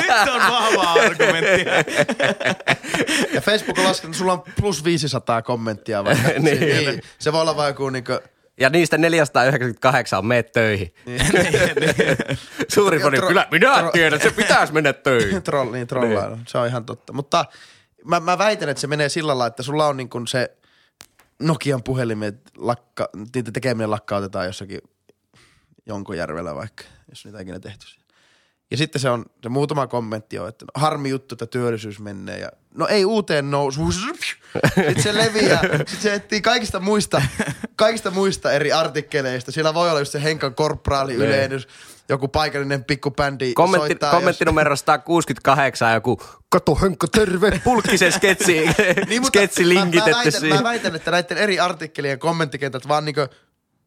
nyt on vahva argumentti.
Ja Facebook on laskenut, sulla on plus 500 kommenttia vaikka. [LAUGHS]
Niin.
se, niin, se voi olla vaan joku niinku,
Ja niistä 498 on meet töihin. [LAUGHS]
Niin, [LAUGHS]
Suurin
Ja
fani,
tro-
kyllä minä
tro-
tiedän, se pitäisi mennä töihin. [LAUGHS]
troll, niin trollailu. Se on ihan totta. Mutta mä, mä väitän, että se menee sillä lailla, että sulla on niin kuin se Nokian puhelimet, lakka, niitä tekeminen lakkautetaan jossakin Jonkojärvellä vaikka, jos niitä ikinä tehty. Ja sitten se on, se muutama kommentti on, että no, harmi juttu, että työllisyys menee. Ja, no ei uuteen nousu. Sitten se leviää. Sitten se etsii kaikista muista, kaikista muista eri artikkeleista. Siellä voi olla just se Henkan korporaali ylennys, joku paikallinen pikkubändi
Kommentti,
soittaa.
kommentti numero 168 joku, kato Henkka terve, pulkkisen sketsi, [LAUGHS]
Niin, [LAUGHS]
sketsi
mä, mä,
linkitetty
väitän, mä väitän, että näiden eri artikkelien kommenttikentät vaan niinku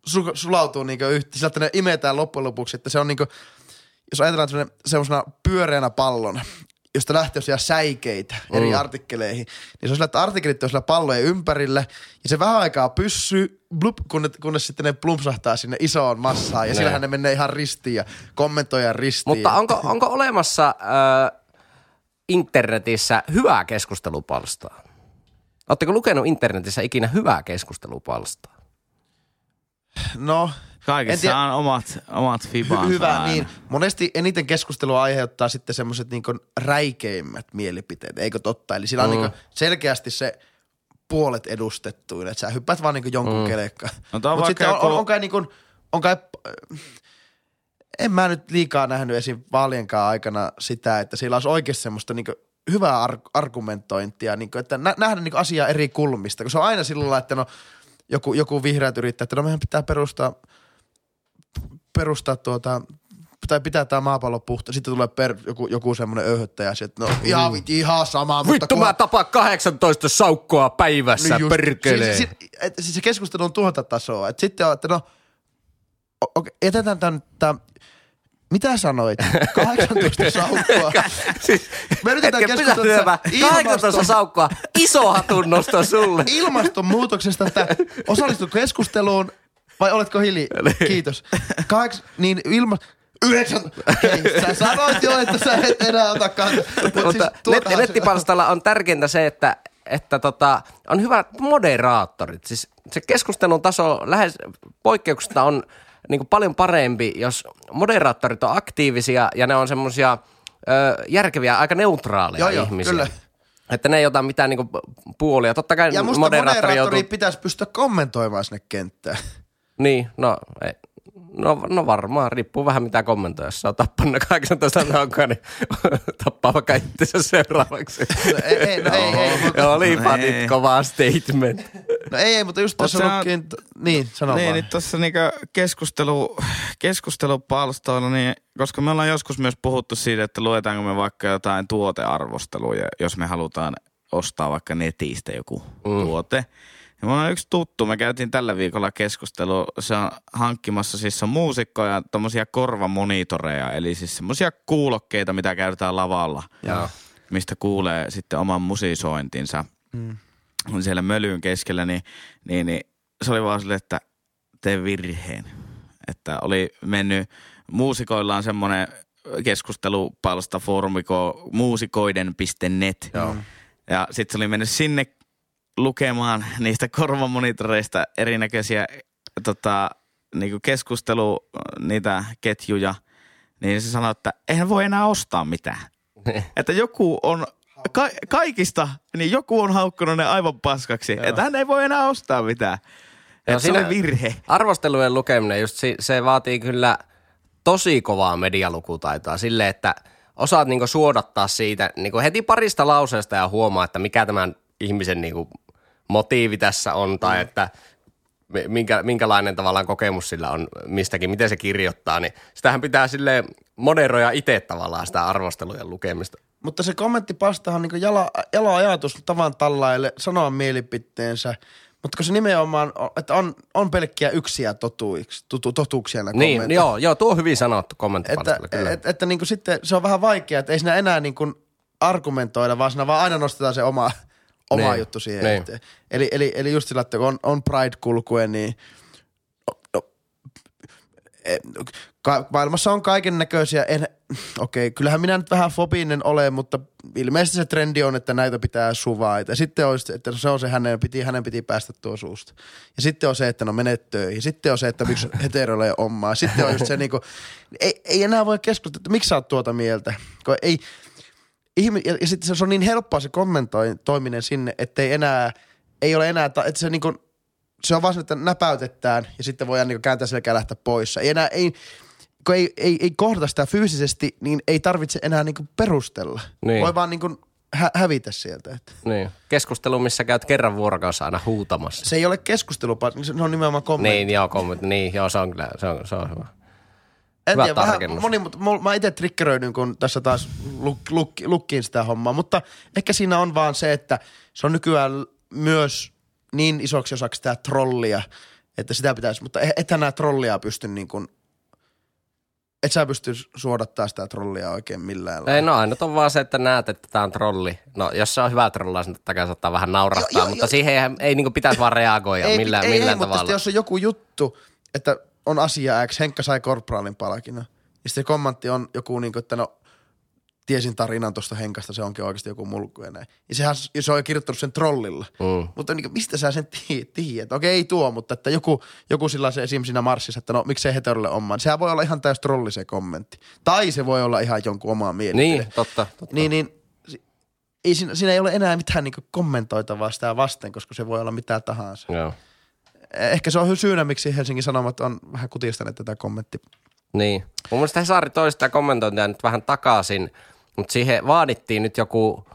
su, sulautuu niinku yhteen. Sieltä ne imetään loppujen lopuksi, että se on niinku, jos ajatellaan semmoisena pyöreänä pallona, josta lähtee siellä säikeitä eri
Mm.
artikkeleihin, niin se on sillä, että artikkelit on sillä pallojen ympärillä, ja se vähän aikaa pyssyy, blup, kunnes, kunnes sitten ne plumpsahtaa sinne isoon massaan, ja
Ne.
sillähän ne menee ihan ristiin ja kommentoijan ristiin.
Mutta onko, onko olemassa äh, internetissä hyvää keskustelupalstaa? Oletteko lukenut internetissä ikinä hyvää keskustelupalstaa?
No, Tiedä-
on omat, omat fibansa.
Hy- hyvä,
aina.
niin. Monesti eniten keskustelua aiheuttaa sitten semmoiset niin räikeimmät mielipiteet, eikö totta? Eli sillä on
Mm.
niin selkeästi se puolet edustettuina, että sä hyppäät vaan niin jonkun mm. kelekkaan.
No on
Mutta sitten on, on,
joku-
on kai niin kuin, on kai, en mä nyt liikaa nähnyt esim. vaalienkaan aikana sitä, että sillä olisi oikeasti semmoista niin hyvää ar- argumentointia, niin kuin, että nä- nähdä niin asiaa eri kulmista, kun se on aina sillä lailla, että no joku, joku vihreät yrittää, että no meidän pitää perustaa perustaa tuota, tai pitää tämä maapallo puhta. Sitten tulee per, joku, joku semmoinen öyhöttäjä, että no ihan, mm. ihan sama. mutta
Vittu
kun-
mä tapaan 18 saukkoa päivässä,
Niin
perkelee.
Siis, siis, et, siis se keskustelu on tuota tasoa. Et sitten on, että no, o- okei, jätetään tämän, tämän Mitä sanoit? [LAUGHS] 18 saukkua.
siis,
Me yritetään keskustella
pysähdy hyvä.
tässä
18
ilmaston-
saukkua. Iso hatunnosto sulle.
ilmastonmuutoksesta, että osallistutko keskusteluun vai oletko hiljaa? [LAUGHS] Kiitos. Kaheks, niin ilma... Yhdeksän... Hei, sä sanoit jo, että sä et enää ota kantaa. Mut
Mutta
siis
net,
se-
nettipalstalla on tärkeintä se, että, että tota, on hyvät moderaattorit. Siis se keskustelun taso lähes poikkeuksesta on niin kuin paljon parempi, jos moderaattorit on aktiivisia ja ne on semmoisia järkeviä, aika neutraaleja
Joo, joo,
ihmisiä.
kyllä.
Että ne ei ota mitään niin puolia. Totta kai
Ja musta
moderaattori
moderaattori
joutuu...
pitäisi pystyä kommentoimaan sinne kenttään.
Niin, no, ei. No, no varmaan, riippuu vähän mitä kommentoi. Jos sä oot tappanut 18 saukaa, niin [LAUGHS] tappaa vaikka itsensä seuraavaksi.
No ei, ei, no ei, ei, mutta,
Joo, olipa
Ei.
nyt kova statement.
no ei, ei, mutta just tässä on
sä-
ollutkin, niin, sano
Niin,
vaan.
niin tuossa niinku keskustelu, keskustelupalstoilla, niin, koska me ollaan joskus myös puhuttu siitä, että luetaanko me vaikka jotain tuotearvosteluja, jos me halutaan ostaa vaikka netistä joku mm. tuote. Ja mulla on yksi tuttu, me käytiin tällä viikolla keskustelua, se on hankkimassa siis on muusikkoja, tommosia korvamonitoreja, eli siis semmosia kuulokkeita, mitä käytetään lavalla,
Joo.
mistä kuulee sitten oman musisointinsa
Mm.
on siellä mölyyn keskellä, niin, niin, niin se oli vaan silleen, että tee virheen. Että oli mennyt, muusikoilla on semmoinen keskustelupalsta foorumiko muusikoiden.net.
Joo.
Ja sitten se oli mennyt sinne lukemaan niistä korvamonitoreista erinäköisiä tota, niinku keskustelu, niitä ketjuja. Niin se sanoi, että eihän voi enää ostaa mitään. [LAUGHS] että joku on, ka- kaikista, niin joku on haukkunut ne aivan paskaksi. Että hän ei voi enää ostaa mitään. Että se oli virhe.
Arvostelujen lukeminen, just se, se vaatii kyllä tosi kovaa medialukutaitoa sille, että osaat niinku suodattaa siitä niinku heti parista lauseesta ja huomaa, että mikä tämän ihmisen niinku motiivi tässä on tai että mi- minkä, minkälainen tavallaan kokemus sillä on mistäkin, miten se kirjoittaa, niin sitähän pitää sille moderoida itse tavallaan sitä arvostelujen lukemista.
Mutta se kommenttipastahan niin jala, jala ajatus tavan tallaille sanoa mielipiteensä, mutta kun se nimenomaan, on, että on, on pelkkiä yksiä totuiksi, tutu, totuuksia nämä
Niin, joo, joo, tuo on hyvin sanottu
että,
kommenttipalstalla, kyllä.
että, että niin kuin sitten se on vähän vaikea, että ei siinä enää niin kuin argumentoida, vaan siinä vaan aina nostetaan se oma, oma
Niin,
juttu siihen
niin.
Eli, eli, eli just sillä, että kun on, on Pride-kulkue, niin no, no, eh, ka- maailmassa on kaiken näköisiä, en, okei, kyllähän minä nyt vähän fobinen olen, mutta ilmeisesti se trendi on, että näitä pitää suvaita. Ja sitten olisi, että se on se hänen piti, hänen piti päästä tuo suusta. Ja sitten on se, että no menet töihin. Sitten on se, että miksi [LAUGHS] ei ole omaa. Sitten on just se niinku, ei, ei enää voi keskustella, että miksi sä oot tuota mieltä. Kun ei, ihmi, ja, ja sitten se on niin helppoa se kommentoiminen sinne, ettei enää, ei ole enää, että se niinku, se on vaan se, että näpäytetään ja sitten voidaan niinku kääntää selkää ja lähteä pois. Ei enää, ei, kun ei, ei, ei kohdata sitä fyysisesti, niin ei tarvitse enää niinku perustella.
Niin.
Voi vaan niinku hä- hävitä sieltä. Että.
Niin. Keskustelu, missä käyt kerran vuorokaudessa aina huutamassa.
Se ei ole keskustelu, se on nimenomaan kommentti.
Niin, joo, kommentti. Niin, joo, se on kyllä, se on, se on hyvä.
En
Hyvä
tiedä, vähän
tarkennus.
moni, mutta mul- mä itse triggeröidyn, kun tässä taas luk, luk, lukkiin sitä hommaa. Mutta ehkä siinä on vaan se, että se on nykyään myös niin isoksi osaksi sitä trollia, että sitä pitäisi, mutta e- ethän nämä trollia pysty niin kuin, et sä pysty suodattaa sitä trollia oikein millään lailla.
Ei, no ainut on vaan se, että näet, että tämä on trolli. No, jos se on hyvä trollaus, niin totta kai saattaa vähän naurahtaa,
Joo, joo,
mutta
joo.
siihen ei, ei niin pitäisi vaan reagoida
ei,
millään,
ei,
millään
ei, mutta
tavalla.
sitten jos on joku juttu, että on asia X, Henkka sai korpraalin palkinnon, ja sitten se kommentti on joku niin kuin, että no tiesin tarinan tuosta Henkasta, se onkin oikeasti joku mulkku ja näin. Ja sehän, se on kirjoittanut sen trollilla.
Mm.
Mutta niin, mistä sä sen tiedät? Okei, ei tuo, mutta että joku, joku sillä se esim. siinä marssissa, että no miksei heterolle omaan. Sehän voi olla ihan täys trolli se kommentti. Tai se voi olla ihan jonkun omaa mielipide.
Niin, totta. totta.
Niin, niin ei siinä, siinä ei ole enää mitään niin kommentoitavaa sitä vasten, koska se voi olla mitä tahansa.
Joo.
Ehkä se on syynä, miksi Helsingin Sanomat on vähän kutistaneet tätä kommentti.
Niin. Mun mielestä Hesari toi sitä kommentointia nyt vähän takaisin, mutta siihen vaadittiin nyt joku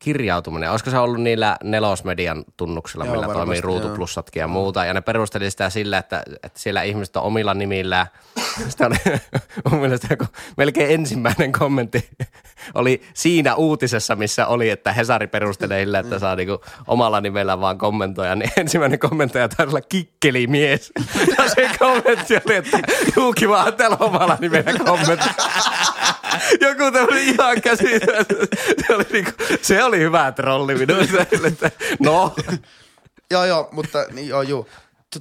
kirjautuminen, olisiko se ollut niillä nelosmedian tunnuksilla,
Joo,
millä toimii
varmasti,
ruutuplussatkin ja muuta. Ja ne perusteli sitä sillä, että, että siellä ihmiset on omilla nimillään. [LAUGHS] Sitä oli [LAUGHS] mun mielestä joku, melkein ensimmäinen kommentti [LAUGHS] oli siinä uutisessa, missä oli, että Hesari perustelee sillä, että saa niinku omalla nimellä vaan kommentoida. Niin ensimmäinen kommentoija taisi olla kikkelimies. Ja se kommentti oli, että juu kiva, että täällä omalla nimellä kommentoida. Joku tämmöinen ihan käsittämätön. Se oli, niinku, se oli hyvä trolli minusta. Että, No,
Joo, joo, mutta niin, joo, joo.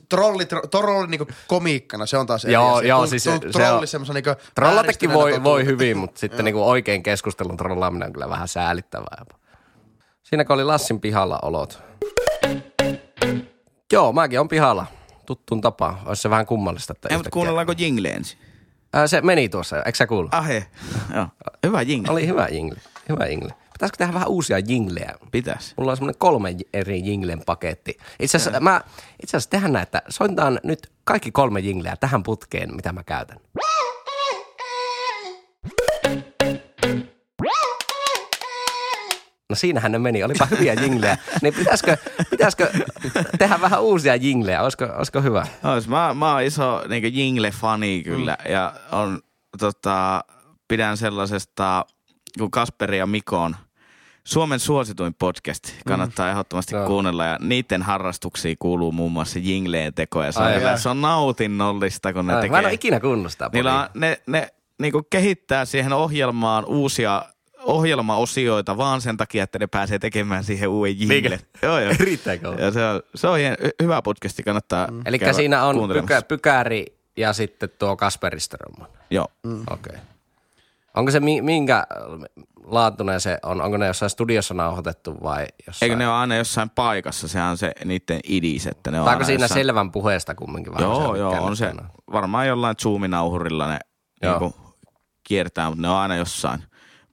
Trolli, tro, trolli niinku komiikkana, se on taas eri
Joo,
asia.
joo, siis se- se
trolli
on-
semmoisen niinku
trollatekin voi, voi hyvin, mutta sitten niinku oikein keskustelun trollaaminen on kyllä vähän säälittävää jopa. Siinä kun oli Lassin pihalla olot. Joo, mäkin on pihalla. Tuttuun tapaan. Olisi se vähän kummallista, että
Ei, mutta kuunnellaanko jingle ensin?
Ää, Se meni tuossa, eikö sä kuullut?
Ah, he. Joo. Hyvä jingle.
Oli hyvä jingle. Hyvä jingle. Pitäisikö tehdä vähän uusia jinglejä?
Pitäis.
Mulla on semmoinen kolme eri jinglen paketti. Itse asiassa, mä, itse asiassa tehdään näin, että soitetaan nyt kaikki kolme jingleä tähän putkeen, mitä mä käytän. No siinähän ne meni, olipa hyviä jinglejä. Niin pitäisikö, pitäisikö tehdä vähän uusia jinglejä, olisiko, olisiko hyvä?
Ois, mä, mä oon iso niin jingle-fani kyllä mm. ja on, tota, pidän sellaisesta kuin Kasperi ja Mikon Suomen suosituin podcast. Kannattaa mm. ehdottomasti
Joo.
kuunnella ja niiden harrastuksiin kuuluu muun muassa jingleen teko ja se on,
Ai
hyvä.
jaa.
se on nautinnollista, kun ne
Mä
tekee.
en ole ikinä sitä
Niillä on, ne, ne niinku kehittää siihen ohjelmaan uusia ohjelmaosioita vaan sen takia, että ne pääsee tekemään siihen uuden jingle. Joo, joo. [LAUGHS]
Riittääkö?
Ja se on, se on hien, hyvä podcasti, kannattaa mm.
Eli siinä on pykä, pykäri ja sitten tuo Strömman.
Joo.
Mm. Okei. Okay. Onko se mi- minkä laatuinen se on? Onko ne jossain studiossa nauhoitettu vai jossain?
Eikö ne ole aina jossain paikassa? Sehän on se niiden idis, että ne on
onko
aina
siinä
jossain...
selvän puheesta kumminkin? vai onko
Joo, joo, on se. Varmaan jollain zoominauhurilla ne
Joo.
niinku kiertää, mutta ne on aina jossain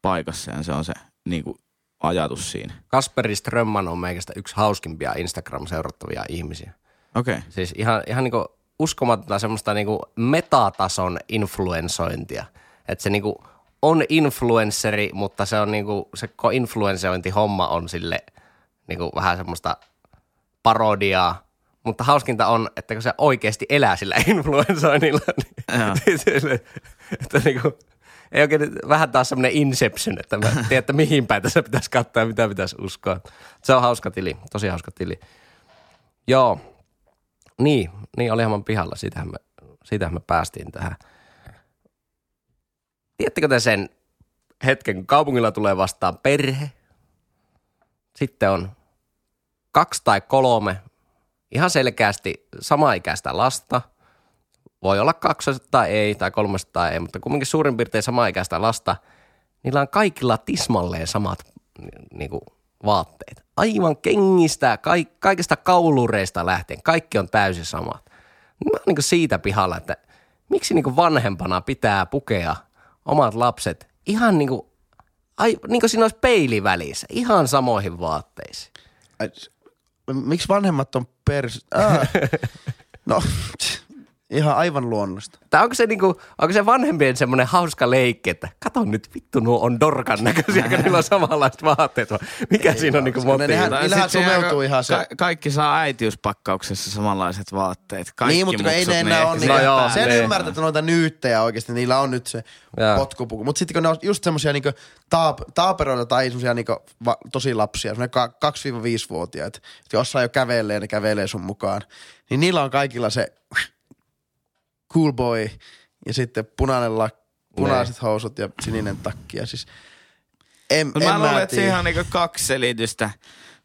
paikassa ja se on se niinku ajatus siinä.
Kasperi Strömman on meikästä yksi hauskimpia Instagram-seurattavia ihmisiä.
Okei. Okay.
Siis ihan, ihan niinku uskomatonta semmoista niinku metatason influensointia. Että se niinku on influenceri, mutta se on niinku, se koko influensointihomma on sille niinku vähän semmoista parodiaa. Mutta hauskinta on, että kun se oikeasti elää sillä [LAUGHS] influensoinnilla, niin sille, [LAUGHS] että niinku, ei oikein vähän taas semmoinen inception, että mä [LAUGHS] tiedän, että mihin päin tässä pitäisi katsoa ja mitä pitäisi uskoa. Se on hauska tili, tosi hauska tili. Joo, niin, niin oli hieman pihalla, siitähän me, siitähän me päästiin tähän. Tiedättekö te sen hetken, kun kaupungilla tulee vastaan perhe, sitten on kaksi tai kolme ihan selkeästi samaikäistä lasta. Voi olla kaksoset tai ei, tai kolmoset tai ei, mutta kumminkin suurin piirtein samaikäistä lasta. Niillä on kaikilla tismalleen samat niin kuin, vaatteet. Aivan kengistä, kaik, kaikista kaulureista lähtien. Kaikki on täysin samat. Mä oon niin siitä pihalla, että miksi niin kuin vanhempana pitää pukea omat lapset ihan niin kuin, ai, niin kuin siinä olisi peili välissä, ihan samoihin vaatteisiin.
Miksi vanhemmat on pers... Ah. [LAUGHS] No, ihan aivan luonnosta.
Tai onko se, niinku, onko se vanhempien semmoinen hauska leikki, että kato nyt vittu nuo on dorkan näköisiä, kun niillä on samanlaiset vaatteet. Mikä ei siinä on niinku motiivi?
nehän- Niillähän sumeutuu ihan se-
Ka- kaikki saa äitiyspakkauksessa samanlaiset vaatteet. Kaikki
niin, mutta ei ne enää ole.
No joo,
sen
ne.
ymmärtää, että noita nyyttejä oikeasti, niillä on nyt se
Joo.
potkupuku. Mutta sitten kun ne on just semmosia niinku taap, taaperoita tai semmosia niinku va, tosi lapsia, semmosia ka, 2-5-vuotiaat, että jossain jo kävelee, ne kävelee sun mukaan, niin niillä on kaikilla se cool boy ja sitten punainen lak, punaiset housut ja sininen takki. Ja siis en,
Mutta
en
mä luulen, että siihen on niinku kaksi selitystä.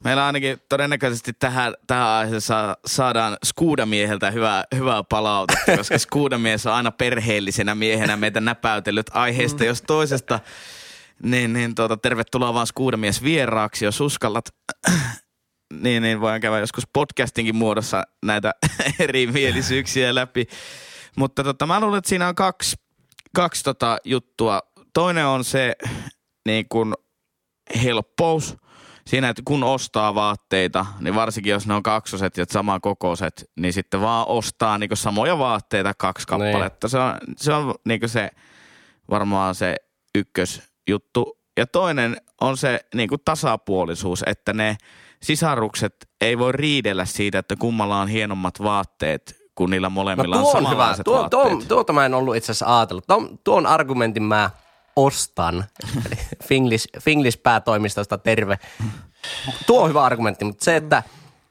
Meillä ainakin todennäköisesti tähän, tähän aiheeseen saa, saadaan Skuudamieheltä hyvää, hyvää palautetta, koska [LAUGHS] Skuudamies on aina perheellisenä miehenä meitä näpäytellyt aiheesta, jos toisesta. Niin, niin tuota, tervetuloa vaan Skuudamies vieraaksi, jos uskallat. niin, niin voidaan käydä joskus podcastinkin muodossa näitä [LAUGHS] erimielisyyksiä läpi. Mutta tota, mä luulen, että siinä on kaksi, kaksi tota juttua. Toinen on se niin kuin helppous siinä, että kun ostaa vaatteita, niin varsinkin jos ne on kaksoset ja samankokoiset, niin sitten vaan ostaa niin samoja vaatteita kaksi kappaletta. Se on, se on niin se varmaan se ykkösjuttu. Ja toinen on se niin tasapuolisuus, että ne sisarukset ei voi riidellä siitä, että kummalla on hienommat vaatteet, kun niillä molemmilla
No
on
tuo on hyvä.
samanlaiset
Tuo, tuo, tuota mä en ollut itse asiassa ajatellut. Tuon, tuon argumentin mä ostan. [LAUGHS] Eli Finglish, Finglish päätoimistosta terve. Tuo on hyvä argumentti, mutta se, että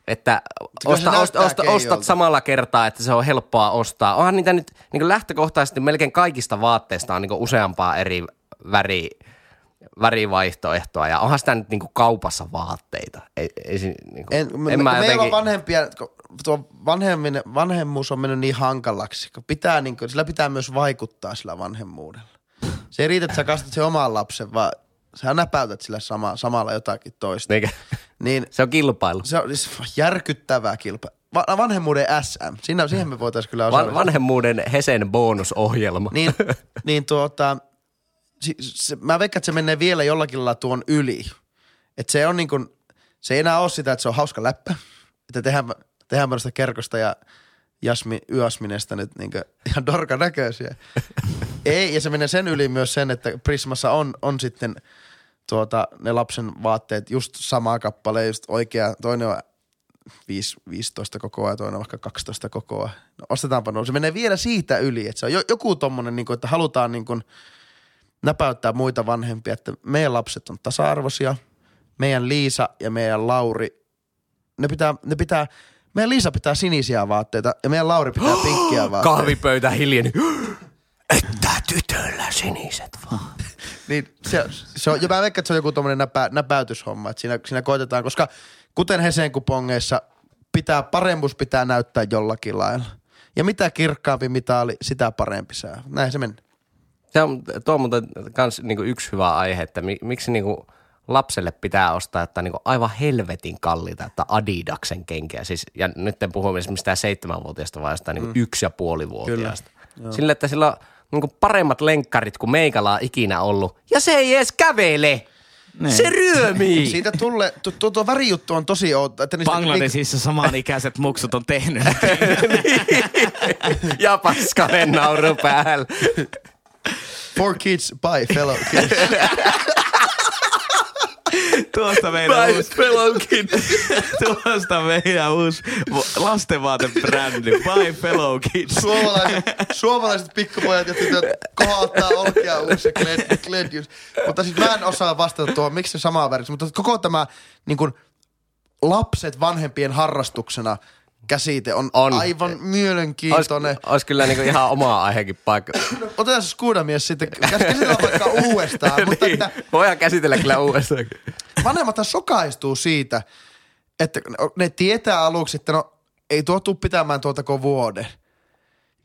että
Kyllä se
osta, osta, osta, ostat samalla kertaa, että se on helppoa ostaa. Onhan niitä nyt niin lähtökohtaisesti melkein kaikista vaatteista on niin useampaa eri väri, värivaihtoehtoa ja onhan sitä nyt niin kaupassa vaatteita. Ei, ei, niin kuin,
En,
en,
me,
mä
meillä on
jotenkin...
vanhempia, tuo vanhemmin, vanhemmuus on mennyt niin hankalaksi, kun pitää niin kuin, sillä pitää myös vaikuttaa sillä vanhemmuudella. Se ei riitä, että sä kastat sen oman lapsen, vaan sä näpäytät sillä sama, samalla jotakin toista.
Eikä,
Niin
se on kilpailu.
se on siis järkyttävää kilpa. Va- vanhemmuuden SM, Siinä, siihen me voitaisiin kyllä
Van,
osallistua.
vanhemmuuden Hesen bonusohjelma.
Niin, niin tuota, si, se, mä veikkaan, että se menee vielä jollakin lailla tuon yli. Että se on niin kuin, se ei enää ole sitä, että se on hauska läppä. Että tehdään, tehdään kerkosta ja Jasmi, Yasminesta nyt niin ihan dorkan näköisiä. [LAUGHS] ei, ja se menee sen yli myös sen, että Prismassa on, on sitten tuota, ne lapsen vaatteet just samaa kappale, just oikea, toinen on 5, 15 kokoa ja toinen on vaikka 12 kokoa. No ostetaanpa nuo. Se menee vielä siitä yli, että se on jo, joku tommonen, niin kuin, että halutaan niin kuin, näpäyttää muita vanhempia, että meidän lapset on tasa-arvoisia, meidän Liisa ja meidän Lauri, ne pitää, ne pitää, meidän Liisa pitää sinisiä vaatteita ja meidän Lauri pitää [GASPS] pinkkiä vaatteita.
Kahvipöytä hiljeni. [GASPS] Että tytöllä siniset vaan. [LAUGHS]
Niin se, se on, ja mä veikkaan, että se on joku tommonen näpä, näpäytyshomma, että siinä, siinä koitetaan, koska kuten Hesen kupongeissa, pitää, paremmuus pitää näyttää jollakin lailla. Ja mitä kirkkaampi mitali, sitä parempi sää. Näin se menee.
Se on, tuo on muuten kans niinku yksi hyvä aihe, että mi, miksi niinku lapselle pitää ostaa että niinku aivan helvetin kalliita, että Adidaksen kenkiä. Siis, ja nyt en puhu mistään seitsemänvuotiaasta, vaan jostain niinku yksi ja puolivuotiaasta. Sille, että sillä on niinku paremmat lenkkarit kuin meikalla on ikinä ollut. Ja se ei edes kävele.
Niin.
Se ryömii.
Siitä tulee, tuo, tuo, tuo värijuttu on tosi outo. Että niistä-
Bangladesissa samanikäiset [LAUGHS] muksut on tehnyt. [LAUGHS]
ja paskanen nauru päällä. [LAUGHS]
For kids, by fellow kids. [LAUGHS]
Tuosta meidän
Bye,
uusi,
fellow kids. [LAUGHS]
tuosta meidän uusi lastenvaatebrändi. Bye fellow kids.
suomalaiset, suomalaiset pikkupojat ja tytöt kohottaa olkia uusi ja gled, gledjus. Mutta siis mä en osaa vastata tuohon, miksi se sama väri. Mutta koko tämä niin kuin, lapset vanhempien harrastuksena käsite on,
On.
aivan
Olisi
mielenkiintoinen.
olis kyllä niinku ihan oma aihekin paikka. [CLEARS THROAT]
Otetaan se skuudamies sitten, käsitellään vaikka [LAUGHS] uudestaan. [LAUGHS] Mutta
niin,
että
voidaan käsitellä kyllä uudestaan.
vanhemmathan sokaistuu siitä, että ne tietää aluksi, että no ei tuo tuu pitämään tuota kuin vuoden,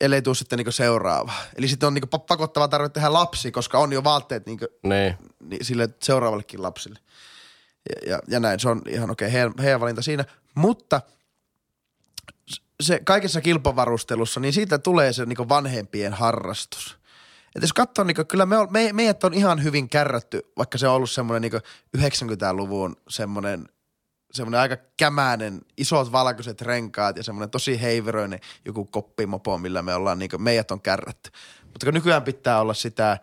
ellei tuu sitten niinku seuraava. Eli sitten on niinku pa- pakottava tarve tehdä lapsi, koska on jo vaatteet niinku,
Niin.
sille seuraavallekin lapsille. Ja, ja, ja näin, se on ihan okei, heidän, heidän valinta siinä. Mutta se kaikessa kilpavarustelussa, niin siitä tulee se niinku vanhempien harrastus. Et jos katsoo, niin kyllä me, me, meidät on ihan hyvin kärrätty, vaikka se on ollut semmoinen niin 90-luvun semmoinen, semmoinen aika kämäinen, isot valkoiset renkaat ja semmoinen tosi heiveröinen joku koppimopo, millä me ollaan, niin meidät on kärrätty. Mutta kun nykyään pitää olla sitä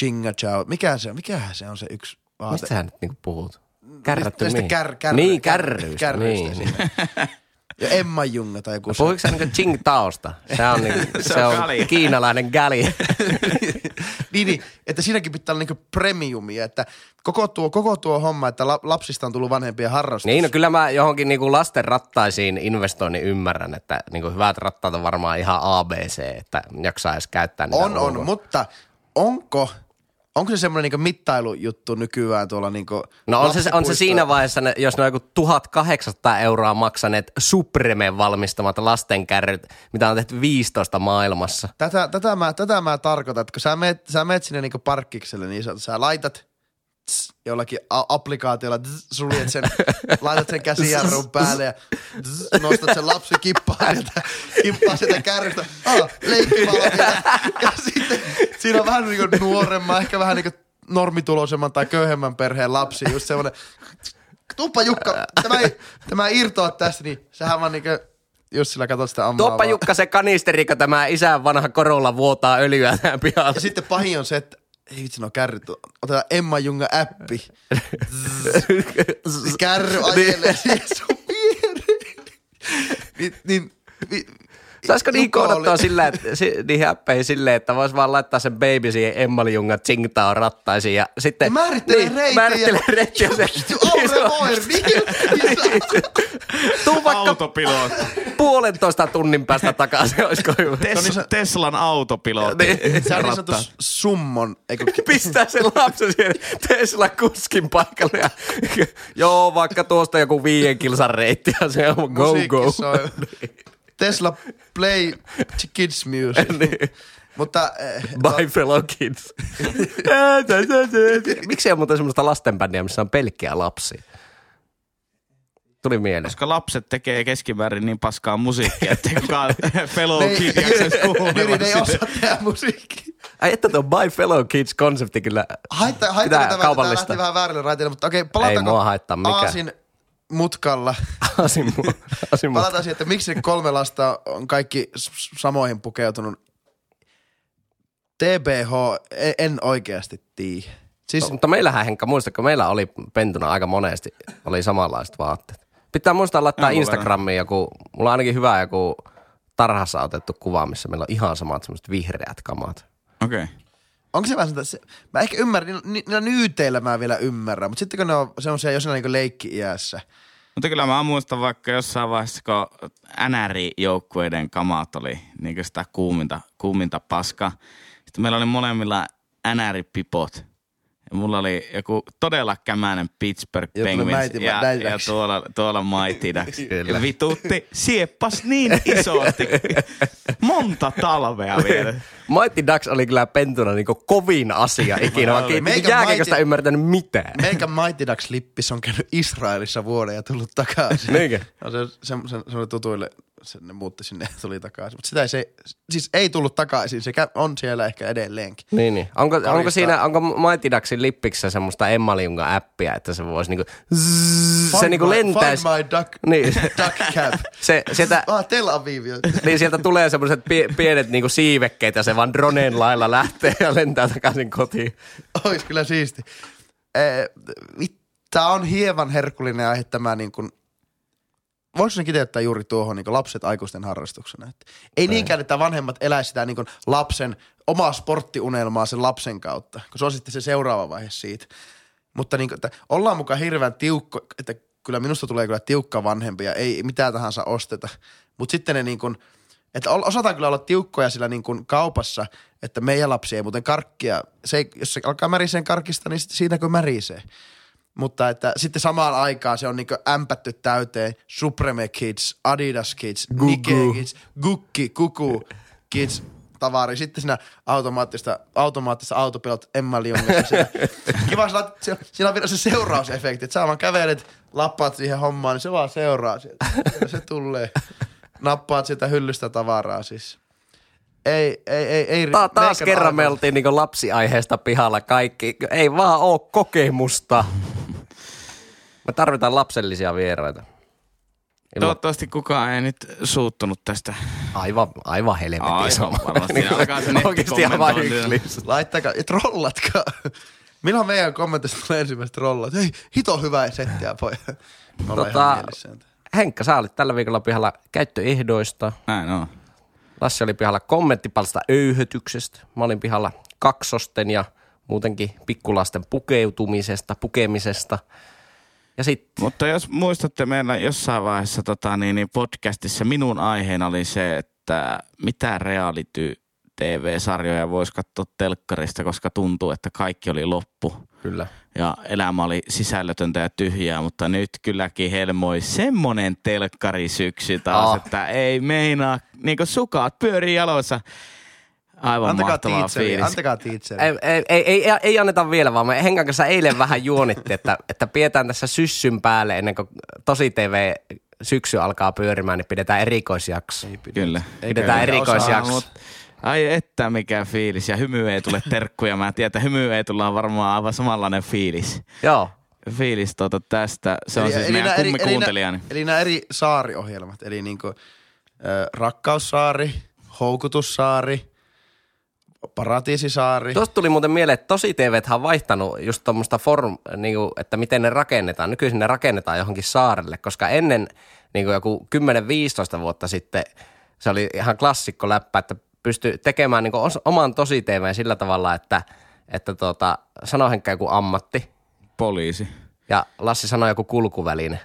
chinga chao, mikä se on, mikähän se on se yksi vaate?
Mistä sä nyt niinku puhut? Kärrätty
Tästä
mihin?
kär, kär,
Niin,
kär-
kärryistä.
kärryistä
Niin. [LAUGHS]
Ja Emma Junga tai joku se.
Puhuiko sä niinku Ching Taosta? Se on, niinku, [LAUGHS] se
on
on
gali.
kiinalainen gali. [LAUGHS]
niin, niin, että siinäkin pitää olla niinku premiumia, että koko tuo, koko tuo homma, että la, lapsista on tullut vanhempien harrastus.
niin, no kyllä mä johonkin niinku lasten rattaisiin investoinnin ymmärrän, että niinku hyvät rattaat on varmaan ihan ABC, että jaksaa edes käyttää niitä
On, on, mutta onko, onko se semmoinen niinku mittailujuttu nykyään tuolla niinku
No on se, on se siinä vaiheessa, ne- jos ne on joku 1800 euroa maksaneet Supremen valmistamat lastenkärryt, mitä on tehty 15 maailmassa.
Tätä, tätä, mä, tätä mä tarkoitan, että kun sä meet, sä meet sinne niinku parkkikselle, niin sä, sä laitat tss, jollakin a- applikaatiolla, tss, suljet sen, [LAUGHS] laitat sen käsijarrun päälle ja tss, nostat sen lapsi kippaa sieltä, kippaa sieltä kärrystä, ah, leikkivalmiina. Ja sitten siinä on vähän niinku nuoremman, ehkä vähän niinku normituloisemman tai köyhemmän perheen lapsi, just semmoinen, tuppa Jukka, tämä ei, tämä ei irtoa tästä, niin sehän vaan just sillä katsot sitä ammaa
Tuoppa. Jukka se kanisteri, kun tämä isän vanha korolla vuotaa öljyä tähän pihalle.
Ja sitten pahin on se, että ei vitsi, no kärryt. Otetaan Emma Junga appi. [LAUGHS] [LAUGHS] Se kärry ajelee siihen sun viereen. Niin, niin,
Saisiko
oli-
kohdattaa sillä, että, si, niihin appeihin silleen, että vois vaan laittaa sen baby siihen Emmali Junga Tsingtao rattaisiin ja sitten...
Ja määrittelee reitin.
Määrittelee reitin ja se...
Aure [LAUGHS] niin, niin,
Tuu vaikka
Autopilotti.
puolentoista tunnin päästä takaisin, olisiko hyvä?
Tes- Teslan autopilotti.
Niin.
Se on niin sanottu summon. Eikö,
Pistää sen lapsen siihen Tesla kuskin paikalle ja joo, vaikka tuosta joku viien kilsan reitti ja se on go
musiikki
go.
Tesla Play Kids Music. [LAUGHS]
Niin.
Mutta eh,
Bye fellow kids. [LAUGHS] Miksi ei ole muuten semmoista lastenbändiä, missä on pelkkiä lapsia? Tuli mieleen.
Koska lapset tekee keskimäärin niin paskaa musiikkia, että kukaan [LAUGHS] fellow
ne ei-
kid jaksaisi
Jyri, ne
kuunnella
ei osaa tehdä musiikkia.
Ai että tuo Bye fellow kids konsepti kyllä
Haittaa, haittaa
pitää
tämä, tämä
kaupallista.
lähti vähän väärille raiteille, mutta okei, palataanko
mua haittaa mikään.
Aasin mutkalla.
Asin, mu- asin mu-
Palataan siihen, että miksi kolme lasta on kaikki samoihin pukeutunut. TBH, e- en oikeasti tiedä. Siis
Mutta meillähän Henkka, muistatko, meillä oli pentuna aika monesti, oli samanlaiset vaatteet. Pitää muistaa laittaa
Jonkun
Instagramiin joku, mulla on ainakin hyvä joku tarhassa otettu kuva, missä meillä on ihan samat semmoiset vihreät kamat.
Okei. Okay.
Onko se vähän sitä, se, mä ehkä ymmärrän, ni- niillä nyyteillä mä vielä ymmärrän, mutta sitten kun ne on semmoisia, jos on niin leikki-iässä,
Mutta kyllä mä muistan vaikka jossain vaiheessa, kun NR-joukkueiden kamat oli niin sitä kuuminta, kuuminta paskaa. Sitten meillä oli molemmilla NR-pipot. Ja mulla oli joku todella kämäinen Pittsburgh Penguins ja, ja tuolla, tuolla Mighty [LAUGHS] Ducks.
Kyllä.
ja vitutti, sieppas niin isosti. [LAUGHS] Monta talvea vielä.
Mighty Ducks oli kyllä pentuna niin kovin asia [LAUGHS] ikinä, vaikka ei
Meikä
jääkiekosta
Mighty-
ymmärtänyt mitään.
Meikä Mighty Ducks lippis on käynyt Israelissa vuoden ja tullut takaisin.
Niinkö?
No se, se, se, se oli tutuille, ne muutti sinne ja tuli takaisin. Mutta sitä ei se, siis ei tullut takaisin, se on siellä ehkä edelleenkin.
Niin, niin. Onko, onko siinä, onko Mighty Ducksin lippiksessä semmoista Emmaliunga appia, että se voisi niinku, zzz, se
Find
niinku lentäisi.
Find my duck,
Niin. [LAUGHS]
duck cap. [LAUGHS]
Se, sieltä,
Ah, Tel Aviv. [LAUGHS]
niin sieltä tulee semmoiset pie, pienet niinku siivekkeet ja se vaan dronen lailla lähtee ja lentää takaisin kotiin.
Ois kyllä siisti. Tämä on hieman herkullinen aihe tämä niin kuin, voisi sen kiteyttää juuri tuohon niin lapset aikuisten harrastuksena. Että ei niinkään, että vanhemmat eläisi sitä niin lapsen omaa sporttiunelmaa sen lapsen kautta, kun se on sitten se seuraava vaihe siitä. Mutta niin kuin, että ollaan mukaan hirveän tiukko, että kyllä minusta tulee kyllä tiukka vanhempi ja ei mitään tahansa osteta. Mutta sitten ne niin kuin, että osataan kyllä olla tiukkoja sillä niin kuin kaupassa, että meidän lapsi ei muuten karkkia, se ei, jos se alkaa märiseen karkista, niin siinä kun märisee. Mutta että sitten samaan aikaan se on niinku ämpätty täyteen Supreme Kids, Adidas Kids, Nike Kids, Gukki, Kuku Kids tavari. Sitten siinä automaattista, automaattista autopilot Emma. Siinä. [LAUGHS] Kiva, sillä, siellä on vielä se seurausefekti, että sä vaan kävelet, lappaat siihen hommaan, niin se vaan seuraa sieltä. Se tulee. Nappaat sieltä hyllystä tavaraa siis. Ei, ei, ei, ei.
Ta- taas kerran me oltiin niinku lapsiaiheesta pihalla kaikki. Ei vaan oo kokemusta. Me tarvitaan lapsellisia vieraita. Ilman,
Toivottavasti kukaan ei nyt suuttunut tästä.
aivan, aivan helvetin
Aivan
sama.
varmasti. Siinä alkaa se
Oikeesti aivan yksi.
Laittakaa trollatkaa. Milloin meidän kommentista tulee ensimmäiset rollat? Hei, hito hyvää settiä, pojat.
Tota. Henkka, sä olit tällä viikolla pihalla käyttöehdoista.
Näin on.
Lassi oli pihalla kommenttipalsta öyhötyksestä. Mä olin pihalla kaksosten ja muutenkin pikkulasten pukeutumisesta, pukemisesta. Ja sitten,
Mutta jos muistatte meillä jossain vaiheessa tota, niin, niin podcastissa minun aiheena oli se, että mitä reality TV-sarjoja voisi katsoa telkkarista, koska tuntuu, että kaikki oli loppu
kyllä.
ja elämä oli sisällötöntä ja tyhjää, mutta nyt kylläkin helmoi semmonen telkkarisyksy taas,
Ah.
että ei meinaa, niin kuin sukat pyörii jaloissa. Aivan
Antakaa
mahtavaa fiilis.
antakaa tiitseri.
Ei, ei, ei, ei, ei anneta vielä, vaan me Henkan kanssa eilen vähän juonittiin, että, että pidetään tässä syssyn päälle ennen kuin tosi TV syksy alkaa pyörimään, niin pidetään erikoisjakso.
Kyllä.
Pidetään
eikä
erikoisjakso.
Ai että mikä fiilis. Ja hymy ei tule terkkuja. Mä tiedän, että hymy ei tulla on varmaan aivan samanlainen fiilis.
Joo.
Fiilis tuota tästä. Se on
Eli-
siis
eli
meidän
eri-
kummi
eli. Eli nämä eri saariohjelmat, eli niinku, ö, Rakkaussaari, Houkutussaari, Paratiisisaari.
Tuosta tuli muuten mieleen, että tosi TV on vaihtanut just tuommoista form, niin kuin, että miten ne rakennetaan. Nykyisin ne rakennetaan johonkin saarelle, koska ennen niin kuin joku 10-15 vuotta sitten se oli ihan klassikko läppä, että pystyi tekemään niin kuin os- oman tosi TV sillä tavalla, että, että tuota, sano Henkka joku ammatti
Poliisi.
ja Lassi sanoi joku kulkuväline.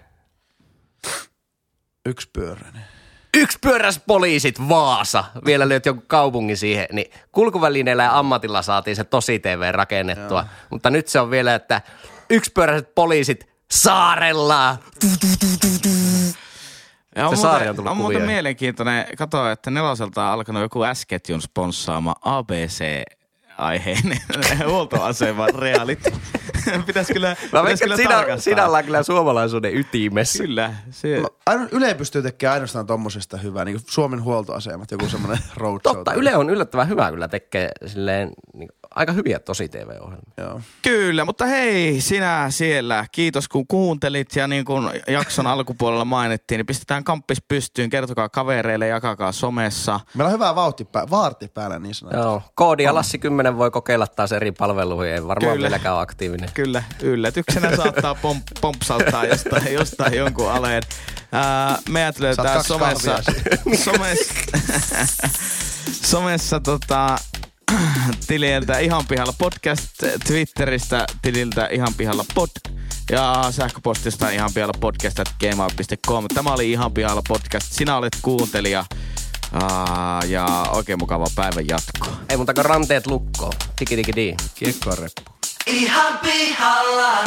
Yksipyöräinen.
Yksi pyöräs poliisit Vaasa. Vielä löyt joku kaupungin siihen. Niin kulkuvälineellä ja ammatilla saatiin se tosi TV rakennettua. Joo. Mutta nyt se on vielä, että yksi pyöräiset poliisit saarella.
Ja on
Se saari
muuten,
on tullut
on muuten mielenkiintoinen. Katoin, että neloselta on alkanut joku S-ketjun sponssaama ABC aiheinen [LAUGHS] huoltoasema reality. [LAUGHS] pitäisi kyllä,
Mä veikkaan,
kyllä
siinä,
tarkastaa.
ollaan kyllä suomalaisuuden ytimessä.
Kyllä. Se,
No, aino, Yle pystyy tekemään ainoastaan tommosesta hyvää, niin kuin Suomen huoltoasemat, joku semmoinen roadshow.
Totta, Yle on yllättävän hyvä kyllä tekee silleen, niin, aika hyviä tosi TV-ohjelmia.
Joo.
Kyllä, mutta hei, sinä siellä, kiitos kun kuuntelit ja niin kuin jakson alkupuolella mainittiin, niin pistetään kamppis pystyyn, kertokaa kavereille, jakakaa somessa.
Meillä on hyvä vauhti pää, vaarti päällä niin sanotusti.
Joo, koodia Lassi 10 voi kokeilla taas eri palveluihin, ei varmaan
Kyllä.
vieläkään ole aktiivinen.
Kyllä, yllätyksenä saattaa pomp, pompsauttaa jostain, jostain jonkun aleen. Ää, meidät löytää somessa, somessa, [LAUGHS] somessa tota, [CLEARS THROAT] tililtä ihan pihalla podcast, Twitteristä tililtä ihan pihalla pod ja sähköpostista ihan pihalla podcast gmail.com. Tämä oli ihan pihalla podcast. Sinä olet kuuntelija Aa, ja oikein mukava päivän jatkoa.
Ei muuta kuin ranteet lukkoon. Tiki tiki di.
Kiekkoa reppu.
Ihan pihalla.